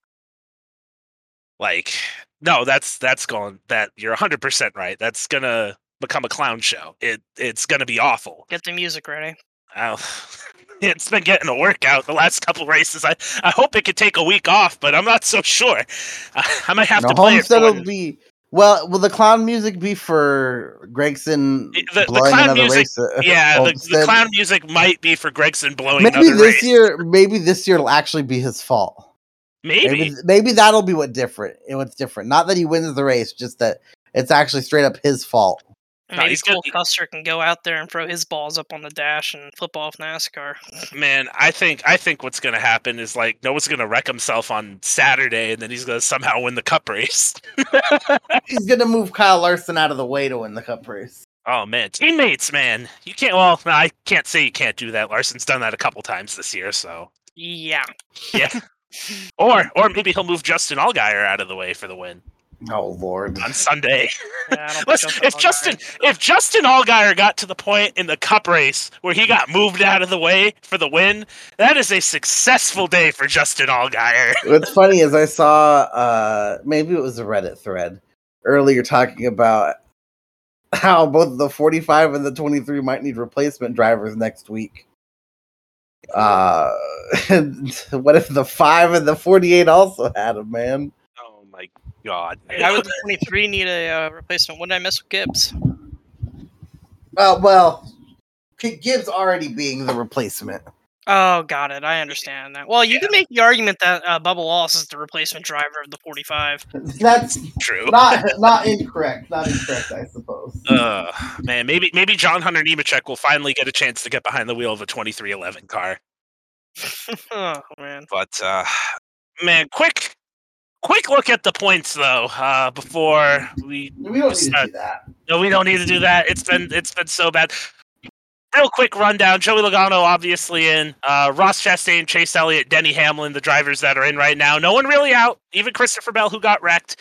Like, no, that's that's going that you're 100 percent right. That's gonna become a clown show. It it's gonna be awful. Get the music ready. I'll, it's been getting a workout the last couple races. I, I hope it could take a week off, but I'm not so sure. I, I might have No, to play it. Homestead for will be Well, will the clown music be for Gragson The- the blowing clown another music- race? Uh, yeah, the, the clown music might be for Gragson blowing Maybe another this race. year, maybe this year will actually be his fault. Maybe. Maybe, maybe that'll be what different. What's different? Not that he wins the race, just that it's actually straight up his fault. No, Maybe he's gonna- Custer can go out there and throw his balls up on the dash and flip off NASCAR. Man, I think I think what's gonna happen is like Noah's gonna wreck himself on Saturday, and then he's gonna somehow win the Cup race. He's gonna move Kyle Larson out of the way to win the Cup race. oh man, teammates, man, you can't. Well, no, I can't say you can't do that. Larson's done that a couple times this year, so Yeah. yeah. or or maybe he'll move Justin Allgaier out of the way for the win Oh lord! on Sunday. yeah I don't Listen, Justin if Allgaier- Justin if Justin Allgaier got to the point in the Cup race where he got moved out of the way for the win, that is a successful day for Justin Allgaier. What's funny is I saw uh maybe it was a Reddit thread earlier talking about how both the 45 and the 23 might need replacement drivers next week. Uh and what if the 5 and the 48 also had them, man? My god. Why would the 23 need a uh, replacement? What did I miss with Gibbs? Uh, well, Gibbs already being the replacement. Oh, got it. I understand that. Well, you can make the argument that uh, Bubba Wallace is the replacement driver of the 45. That's True. not not incorrect. Not incorrect, I suppose. Uh, man, maybe maybe John Hunter Nemechek will finally get a chance to get behind the wheel of a 2311 car. oh, man. But uh, man, quick quick look at the points though uh, before we We don't need to do that. No, we don't need to do that. It's been it's been so bad. Real quick rundown: Joey Logano obviously in. Uh, Ross Chastain, Chase Elliott, Denny Hamlin, the drivers that are in right now. No one really out. Even Christopher Bell, who got wrecked.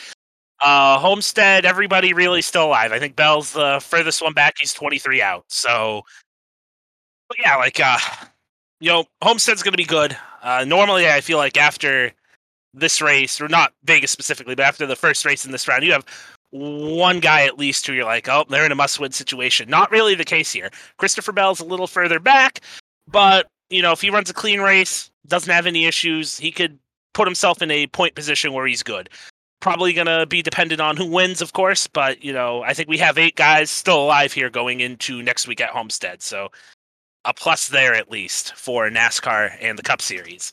Uh, Homestead, everybody really still alive. I think Bell's the furthest one back. He's 23 out. So, but yeah, like uh, you know, Homestead's going to be good. Uh, normally, I feel like after this race, or not Vegas specifically, but after the first race in this round, you have one guy at least who you're like, oh, they're in a must win situation. Not really the case here. Christopher Bell's a little further back, but, you know, if he runs a clean race, doesn't have any issues, he could put himself in a point position where he's good. Probably going to be dependent on who wins, of course, but, you know, I think we have eight guys still alive here going into next week at Homestead. So a plus there at least for NASCAR and the Cup Series.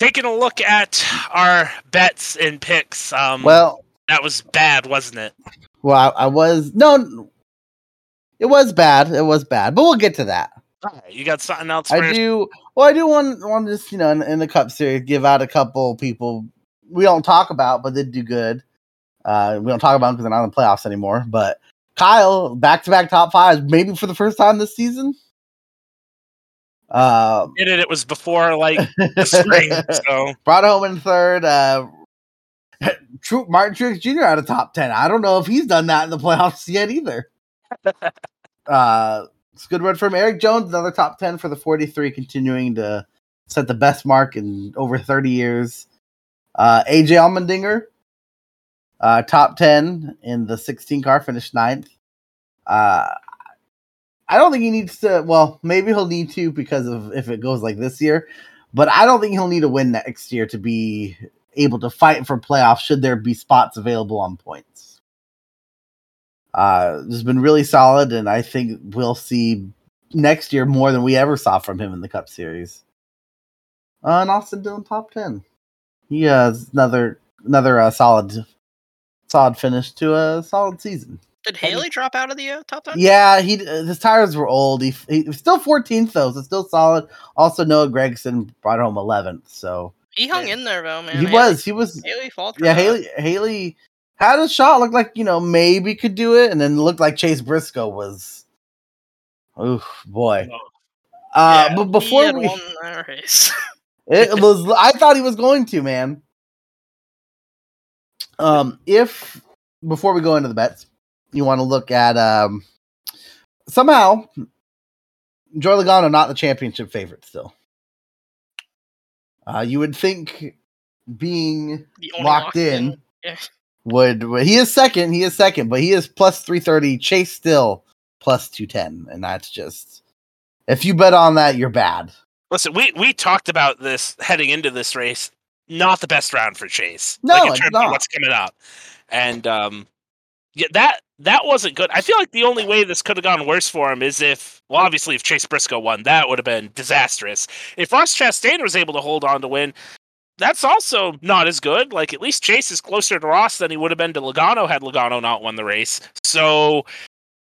Taking a look at our bets and picks. Um, Well, that was bad, wasn't it? well, I, I was no. It was bad. It was bad, but we'll get to that. You got something else? I do. Well, I do want want to just you know in, in the Cup Series give out a couple people we don't talk about, but they do good. Uh, we don't talk about them because they're not in the playoffs anymore. But Kyle, back to back top fives, maybe for the first time this season. Uh, it? It was before like the spring, so brought home in third. Uh, Tru- Martin Truex Jr. out of top ten. I don't know if he's done that in the playoffs yet either. uh, it's a good run from Erik Jones, another top ten for the forty-three, continuing to set the best mark in over thirty years. Uh, AJ Allmendinger, uh, top ten in the sixteen car, finished ninth. Uh, I don't think he needs to. Well, maybe he'll need to because of if it goes like this year, but I don't think he'll need a win next year to be able to fight for playoffs. Should there be spots available on points? Uh, it's been really solid, and I think we'll see next year more than we ever saw from him in the Cup Series. Uh, and Austin Dillon top ten. He has another another uh, solid solid finish to a solid season. Did Haley drop out of the uh, top 10? Yeah, he uh, his tires were old. He, he was still 14th though, so still solid. Also, Noah Gragson brought home 11th, so He hung Yeah. in there, though, man. he Haley- was he was Haley fought for yeah. Haley Haley had a shot. Looked like you know maybe could do it, and then looked like Chase Briscoe was. Oh boy! Uh, Yeah, but He before had we, race. it was I thought he was going to man. Um, if before we go into the bets, you want to look at um somehow Joey Logano not the championship favorite still. Uh, you would think being locked in Yeah. would, he is second, he is second, but he is plus three thirty. Chase still plus two ten, and that's just if you bet on that, you're bad. listen, we we talked about this heading into this race. not the best round for Chase. No, like, in it's terms not. of what's coming up, and um, yeah, that that wasn't good. I feel like the only way this could have gone worse for him is if, well, obviously, if Chase Briscoe won, that would have been disastrous. If Ross Chastain was able to hold on to win, that's also not as good. Like at least Chase is closer to Ross than he would have been to Logano had Logano not won the race. So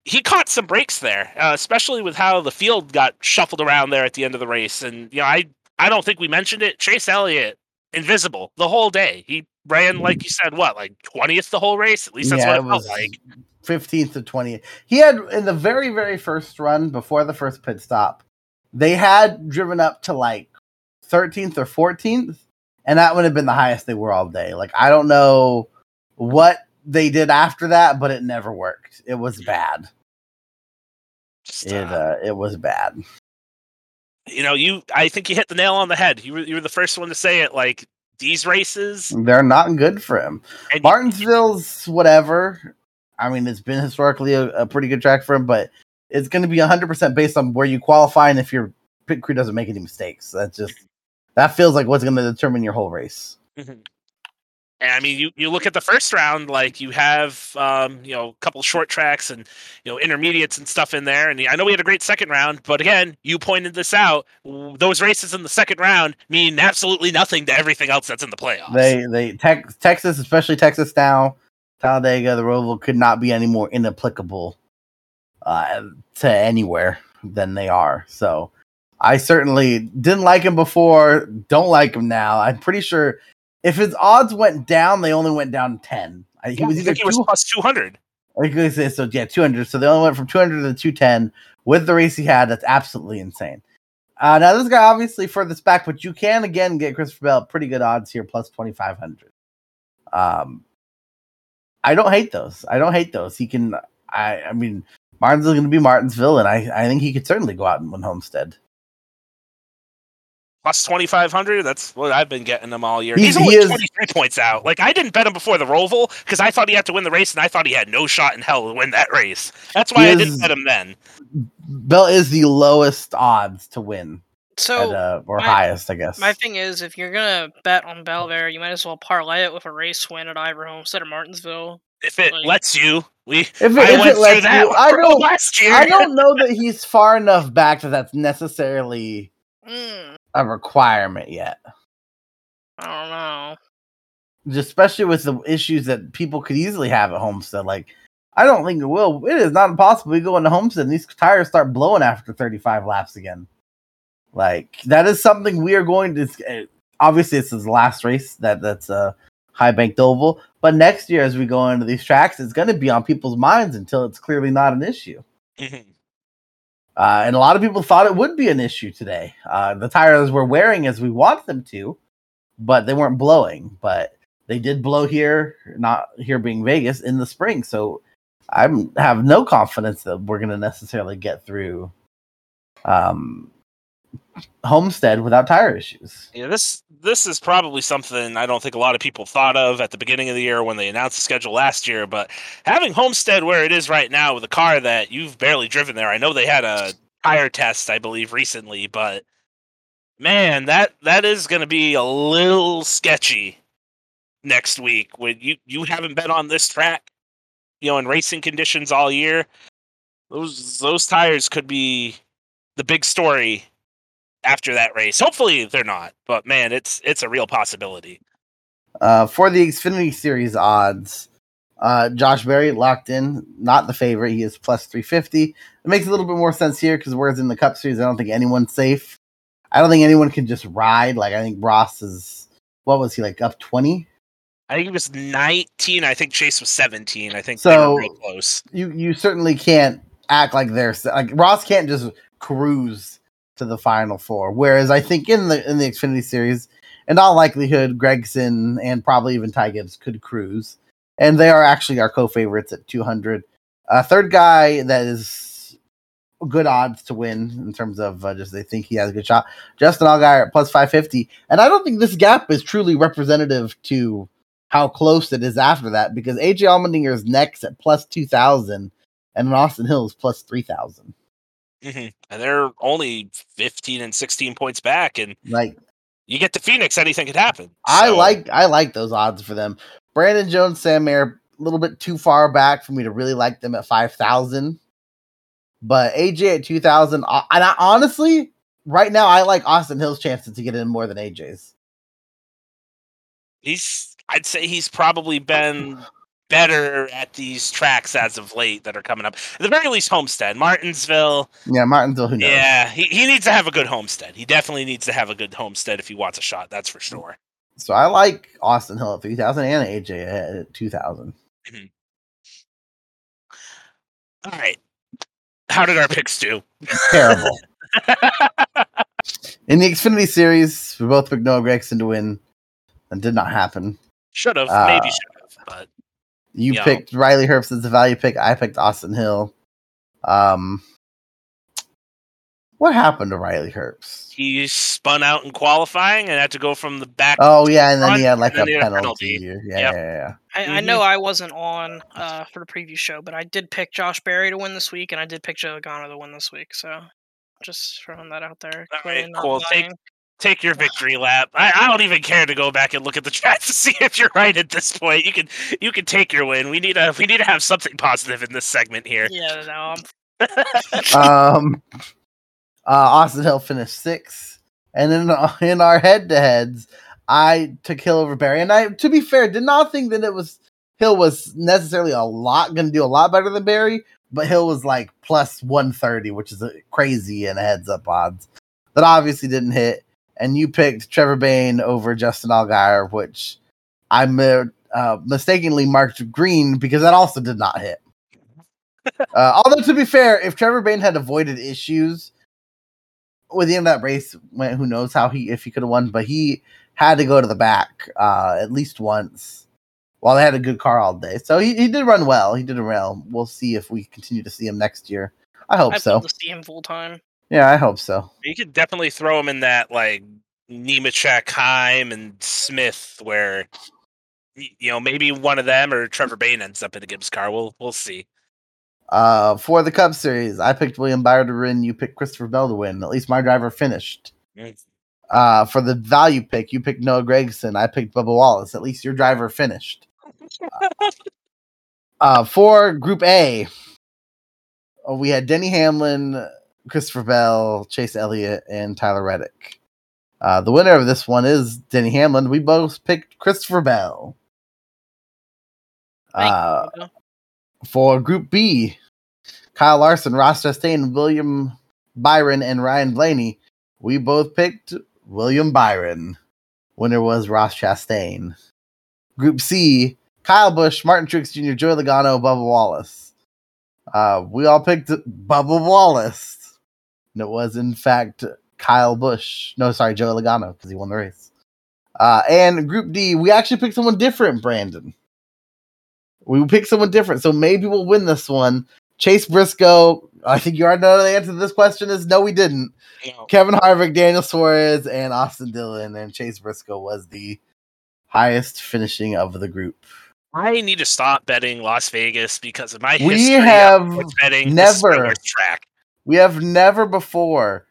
he caught some breaks there, uh, especially with how the field got shuffled around there at the end of the race. And you know, I I don't think we mentioned it. Chase Elliott invisible the whole day. He ran like you said, what like twentieth the whole race. At least that's what it, felt like. 15th to 20th. He had in the very, very first run before the first pit stop, they had driven up to like 13th or 14th, and that would have been the highest they were all day. Like, I don't know what they did after that, but it never worked. It was bad. Just, It uh, uh, it was bad. you know, you I think you hit the nail on the head. You were you were the first one to say it. Like these races, They're not good for him. and Martinsville's whatever. I mean, it's been historically a, a pretty good track for him, but it's going to be 100% based on where you qualify and if your pit crew doesn't make any mistakes. That's just, that feels like what's going to determine your whole race. Mhm. And I mean, you, you look at the first round, like you have, um, you know, a couple short tracks and, you know, intermediates and stuff in there. And I know we had a great second round, but again, you pointed this out. Those races in the second round mean absolutely nothing to everything else that's in the playoffs. They, they, Tex Texas, especially Texas now, Talladega, the Roval could not be any more inapplicable uh, to anywhere than they are. So I certainly didn't like him before, don't like him now. I'm pretty sure if his odds went down, they only went down 10. I- He Yeah, was either he was plus 200. I could say so. Yeah, two hundred. So they only went from two hundred to two ten with the race he had. That's absolutely insane. Uh, now this guy obviously furthest back, but you can again get Christopher Bell pretty good odds here, plus twenty five hundred. Um, I don't hate those. I don't hate those. He can. I. I mean, Martinsville going to be Martinsville, and I. I think he could certainly go out and win Homestead. Plus 2,500. That's what I've been getting him all year. He's- He's, only he is- 23 points out. Like, I didn't bet him before the Roval because I thought he had to win the race and I thought he had no shot in hell to win that race. That's why He I is- didn't bet him then. Bell is the lowest odds to win, So at, uh, or my- highest, I guess. my thing is, if you're gonna bet on Belver, you might as well parlay it with a race win at Ivor Homestead or Martinsville. If it Like- lets you, we if it, I if it lets that you, I don't. last year. I don't know that he's far enough back that that's necessarily Mm, a requirement yet. I don't know. Just especially with the issues that people could easily have at Homestead. Like, I don't think it will. It is not impossible. We go into Homestead and these tires start blowing after 35 laps again. Like, that is something we are going to. eh, Obviously, it's his last race. That that's a high banked oval. But next year, as we go into these tracks, it's going to be on people's minds until it's clearly not an issue. Mhm. Uh, and a lot of people thought it would be an issue today. Uh, the tires were wearing as we want them to, but they weren't blowing. But they did blow here, not here being Vegas in the spring. So I have no confidence that we're going to necessarily get through um, Homestead without tire issues. Yeah, this this is probably something I don't think a lot of people thought of at the beginning of the year when they announced the schedule last year. But having Homestead where it is right now with a car that you've barely driven there, I know they had a tire test, I believe, recently, but man, that that is going to be a little sketchy next week when you you haven't been on this track, you know, in racing conditions all year. Those those tires could be the big story after that race. Hopefully they're not, but man, it's it's a real possibility. Uh, for the Xfinity Series odds, uh, Josh Berry locked in, not the favorite. He is plus 350. It makes a little bit more sense here because whereas in the Cup Series, I don't think anyone's safe. I don't think anyone can just ride. Like, I think Ross is, what was he, like up 20? I think it was 19. I think Chase was 17. I think they So- were real close. You you certainly can't act like they're, like, Ross can't just cruise to the final four. Whereas I think in the in the Xfinity Series, in all likelihood, Gragson and probably even Ty Gibbs could cruise. And they are actually our co-favorites at 200. Uh, third guy that is good odds to win in terms of uh, just they think he has a good shot. Justin Allgaier at plus 550. And I don't think this gap is truly representative to how close it is after that because AJ Allmendinger is next at plus 2,000 and Austin Hill is plus 3,000. Hmm And they're only 15 and 16 points back. And Like, you get to Phoenix, anything could happen. I So, like I like those odds for them. Brandon Jones, Sam Mayer, a little bit too far back for me to really like them at five thousand. But AJ at two thousand, uh, and I, honestly, right now I like Austin Hill's chances to get in more than AJ's. he's. I'd say he's probably been better at these tracks as of late that are coming up. At the very least, Homestead, Martinsville. Yeah, Martinsville, who knows? Yeah, he, he needs to have a good Homestead. He definitely needs to have a good Homestead if he wants a shot. That's for sure. So I like Austin Hill at three thousand and AJ at two thousand. All right. How did our picks do? Terrible. In the Xfinity Series, we both picked Noah Gragson to win. That did not happen. Should have, Uh, maybe should have, but You Yeah. picked Riley Herbst as the value pick. I picked Austin Hill. Um, what happened to Riley Herbst? he spun out in qualifying and had to go from the back. Oh yeah, and then he had like a then a penalty. penalty. Yeah, Yep. yeah, yeah. I, I Mhm. know I wasn't on uh, for the preview show, but I did pick Josh Berry to win this week, and I did pick Joe Logano to win this week. So just throwing that out there. All clearly right, not cool. Lying. Take your victory lap. I, I don't even care to go back and look at the chat to see if you're right at this point. You can you can take your win. We need a we need to have something positive in this segment here. Yeah, no, um, uh, Austin Hill finished sixth, and in in our head to heads, I took Hill over Berry, and I, to be fair, did not think that it was Hill was necessarily a lot going to do a lot better than Berry, but Hill was like plus one thirty, which is crazy in heads up odds. That obviously didn't hit, and you picked Trevor Bayne over Justin Allgaier, which I uh, mistakenly marked green because that also did not hit. Uh, although to be fair, if Trevor Bayne had avoided issues with the end of that race, who knows how he if he could have won, but he had to go to the back uh, at least once while they had a good car all day. So he, he did run well. He did a well. We'll see if we continue to see him next year. I hope I'd so. to see him full time. Yeah, I hope so. You could definitely throw him in that like Nemechek, Heim, and Smith, where you know maybe one of them or Trevor Bayne ends up in a Gibbs car. We'll we'll see. Uh, for the Cup Series, I picked William Byron to win. You picked Christopher Bell to win. At least my driver finished. Uh, for the value pick, you picked Noah Gragson. I picked Bubba Wallace. At least your driver finished. Uh, for Group A, uh, we had Denny Hamlin, Christopher Bell, Chase Elliott, and Tyler Reddick. Uh, the winner of this one is Denny Hamlin. We both picked Christopher Bell. Uh, for Group B, Kyle Larson, Ross Chastain, William Byron, and Ryan Blaney. We both picked William Byron. Winner was Ross Chastain. Group C, Kyle Busch, Martin Truex Jr., Joey Logano, Bubba Wallace. Uh, we all picked Bubba Wallace. And it was, in fact, Kyle Busch. No, sorry, Joey Logano, because he won the race. Uh, and Group D, we actually picked someone different, Brandon. We picked someone different, so maybe we'll win this one. Chase Briscoe. I think you already know the answer to this question is no, we didn't. No. Kevin Harvick, Daniel Suarez, and Austin Dillon, and Chase Briscoe was the highest finishing of the group. I need to stop betting Las Vegas because of my We history have of betting. never- This is my worst track. We have never before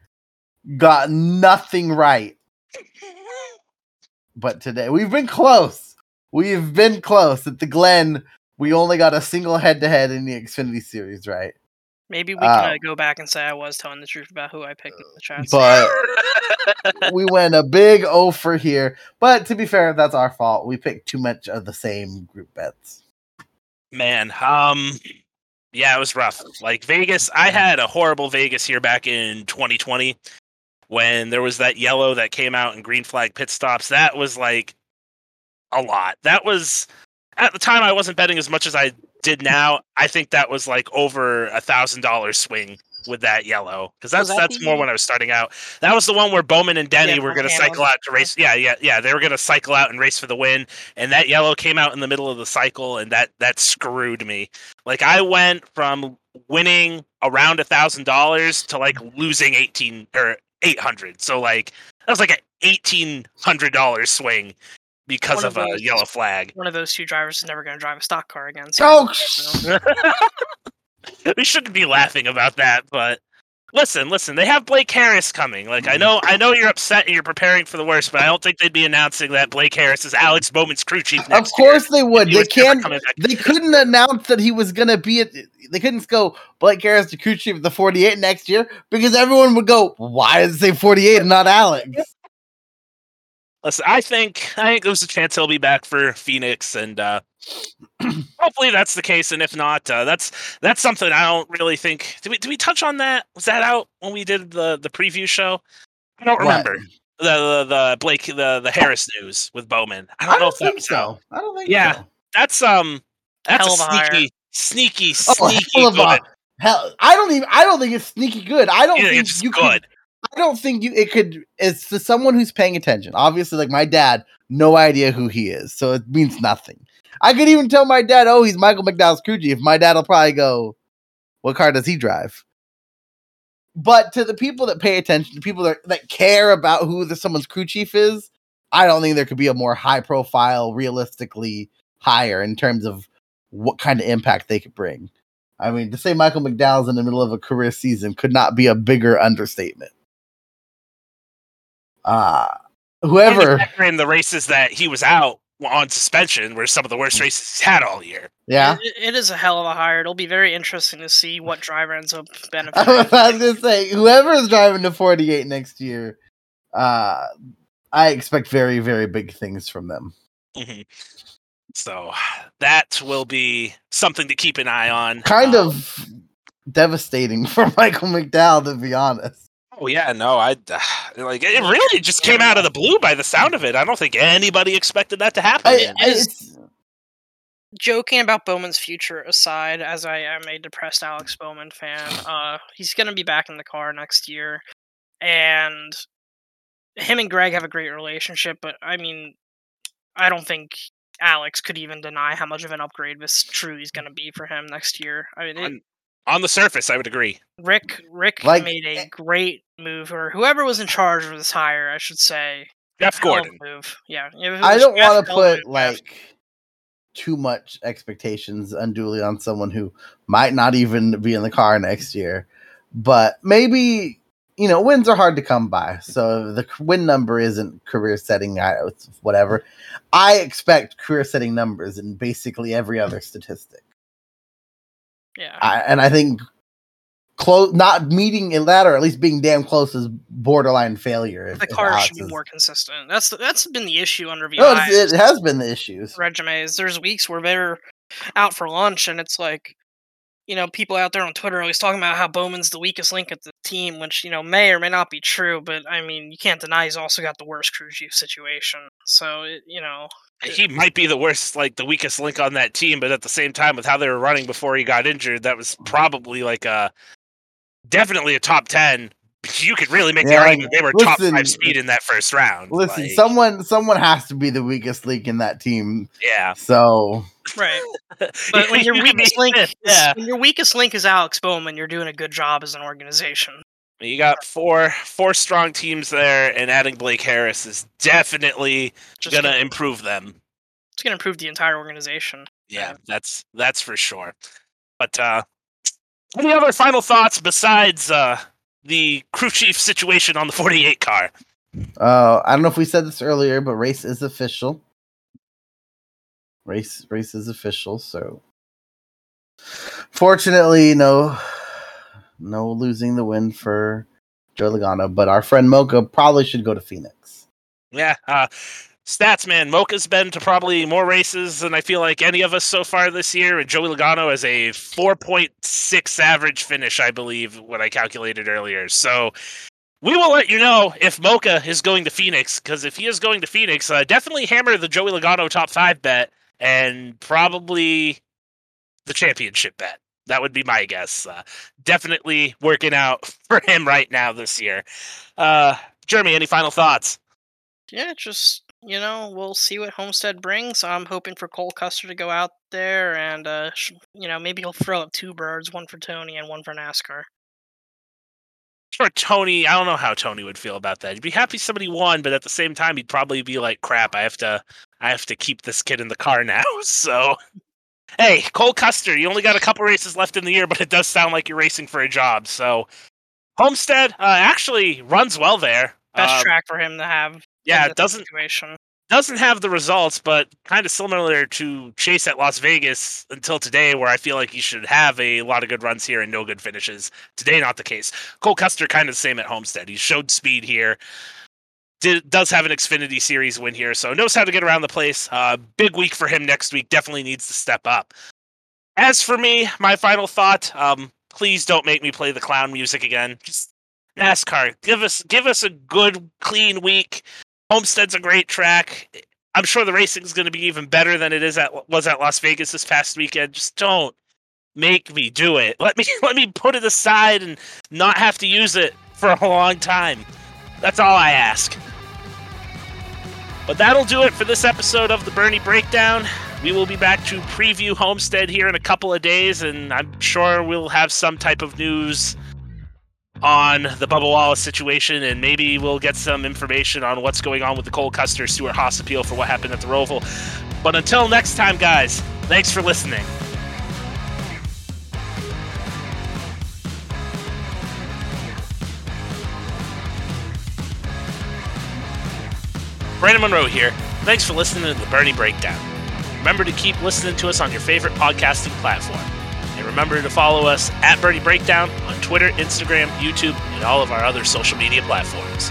got nothing right, but today we've been close. We've been close. At the Glen, we only got a single head to head in the Xfinity Series, right? Maybe we uh, can uh, go back and say I was telling the truth about who I picked in the chat. But we went a big O for here. But to be fair, that's our fault. We picked too much of the same group bets. Man, um, yeah, it was rough. Like Vegas, I had a horrible Vegas here back in 2020 when there was that yellow that came out and green flag pit stops. That was like a lot. That was at the time I wasn't betting as much as I did now. I think that was like over a thousand dollars swing with that yellow because that's that that's the- more when I was starting out. That was the one where Bowman and Denny Yeah, were going to cycle out to race. Yeah, yeah, yeah. They were going to cycle out and race for the win and that yellow came out in the middle of the cycle and that that screwed me like i went from winning around a thousand dollars to like losing 18 or 800 so like that was like an eighteen hundred dollar swing because One of, of a yellow flag One of those two drivers is never going to drive a stock car again. so- Oh, so- we shouldn't be laughing about that but listen, listen. They have Blake Harris coming. Like I mm-hmm. know, I know you're upset and you're preparing for the worst, but I don't think they'd be announcing that Blake Harris is Alex Bowman's crew chief. Of course they would. They can't. They couldn't announce that he was gonna be at. They couldn't go Blake Harris the crew chief of the 48 next year because everyone would go, "Why does it say 48 and not Alex?" Listen, I think I think there's a chance he'll be back for Phoenix, and uh, hopefully that's the case. And if not, uh, that's that's something I don't really think. Did we did we touch on that? Was that out when we did the the preview show? I don't remember the, the the Blake the the Harris news with Bowman. I don't I know don't if that think was out. so. I don't think Yeah. so. That's um that's Hell a of sneaky sneaky Oh, sneaky hell of a- Hell, I don't even. I don't think it's sneaky good. I don't Yeah, think it's you good. could. I don't think you. It could. It's to someone who's paying attention. Obviously, like my dad, no idea who he is, so it means nothing. I could even tell my dad, "Oh, he's Michael McDowell's crew chief." My dad will probably go, "What car does he drive?" But to the people that pay attention, to people that, that care about who the someone's crew chief is, I don't think there could be a more high profile, realistically higher in terms of what kind of impact they could bring. I mean, to say Michael McDowell's in the middle of a career season could not be a bigger understatement. Uh whoever, in the races that he was out on suspension were some of the worst races he's had all year. yeah. It, it is a hell of a hire. It'll be very interesting to see what driver ends up benefiting. I benefiting. was gonna say, whoever is driving the 48 next year, uh, I expect very, very big things from them. Mhm. So that will be something to keep an eye on. Kind Um, of devastating for Michael McDowell, to be honest. Oh yeah, no, I like it. Really, just came out of the blue by the sound of it. I don't think anybody expected that to happen. I, I, Joking about Bowman's future aside, as I am a depressed Alex Bowman fan, uh, he's going to be back in the car next year, and him and Greg have a great relationship. But I mean, I don't think Alex could even deny how much of an upgrade this truly is going to be for him next year. I mean, it, On- on the surface, I would agree. Rick Rick Like- made a eh great move, or whoever was in charge of this hire, I should say. Jeff hell of a Gordon. move. Yeah, I don't want to put like too much expectations unduly on someone who might not even be in the car next year. But maybe you know wins are hard to come by, so the win number isn't career setting. I whatever. I expect career setting numbers in basically every other statistic, yeah. I, and I think close not meeting in that or at least being damn close is borderline failure. If, the car should be is- more consistent. That's that's been the issue under VI. No, it has been the issues. resumes. There's weeks where they're out for lunch, and it's like, you know, people out there on Twitter always talking about how Bowman's the weakest link at the team, which you know may or may not be true. But I mean, you can't deny he's also got the worst crew chief situation. So it, you know, He might be the worst, like the weakest link on that team, but at the same time, with how they were running before he got injured, that was probably like a definitely a top ten. You could really make the Yeah, argument they were top five speed in that first round. Listen, Like, someone someone has to be the weakest link in that team. yeah. So right. But when your You could weakest link, yeah. when your weakest link is Alex Bowman, you're doing a good job as an organization. You got four four strong teams there, and adding Blake Harris is definitely Just gonna gonna, improve them. it's gonna improve the entire organization. Yeah, that's that's for sure. But uh any other final thoughts besides uh the crew chief situation on the 48 car? uh, I don't know if we said this earlier, but race is official. Race race is official. So fortunately, no no losing the win for Joe Logano, but our friend Mocha probably should go to Phoenix. Yeah, uh stats man, Mocha's been to probably more races than I feel like any of us so far this year, and Joey Logano has a 4.6 average finish, I believe, what I calculated earlier. So we will let you know if Mocha is going to Phoenix, because if he is going to Phoenix, uh, definitely hammer the Joey Logano top five bet and probably the championship bet. That would be my guess. Uh, definitely working out for him right now this year. Uh, Jeremy, any final thoughts? Yeah, just you know, we'll see what Homestead brings. I'm hoping for Cole Custer to go out there and uh, sh- you know, maybe he'll throw up two birds, one for Tony and one for NASCAR. For Tony, I don't know how Tony would feel about that. He'd be happy somebody won, but at the same time, he'd probably be like, "Crap, I have to, I have to keep this kid in the car now." So, hey, Cole Custer, you only got a couple races left in the year, but it does sound like you're racing for a job. So, Homestead uh, actually runs well there. Best Uh, track for him to have. Yeah, it doesn't situation. doesn't have the results, but kind of similar to Chase at Las Vegas until today, where I feel like he should have a lot of good runs here and no good finishes. Today, not the case. Cole Custer kind of the same at Homestead. He showed speed here. Did, does have an Xfinity Series win here, so knows how to get around the place. Uh, big week for him next week. Definitely needs to step up. As for me, my final thought: um, please don't make me play the clown music again. Just NASCAR, give us give us a good, clean week. Homestead's a great track. I'm sure the racing is going to be even better than it is at was at Las Vegas this past weekend. Just don't make me do it. Let me let me put it aside and not have to use it for a long time. That's all I ask. But that'll do it for this episode of the Bernie Breakdown. We will be back to preview Homestead here in a couple of days, and I'm sure we'll have some type of news on the Bubba Wallace situation, and maybe we'll get some information on what's going on with the Cole Custer Stewart Haas appeal for what happened at the Roval. But until next time, guys, thanks for listening. Brandon Monroe here. Thanks for listening to the Bernie Breakdown. Remember to keep listening to us on your favorite podcasting platform. And remember to follow us at Bernie Breakdown on Twitter, Instagram, YouTube, and all of our other social media platforms.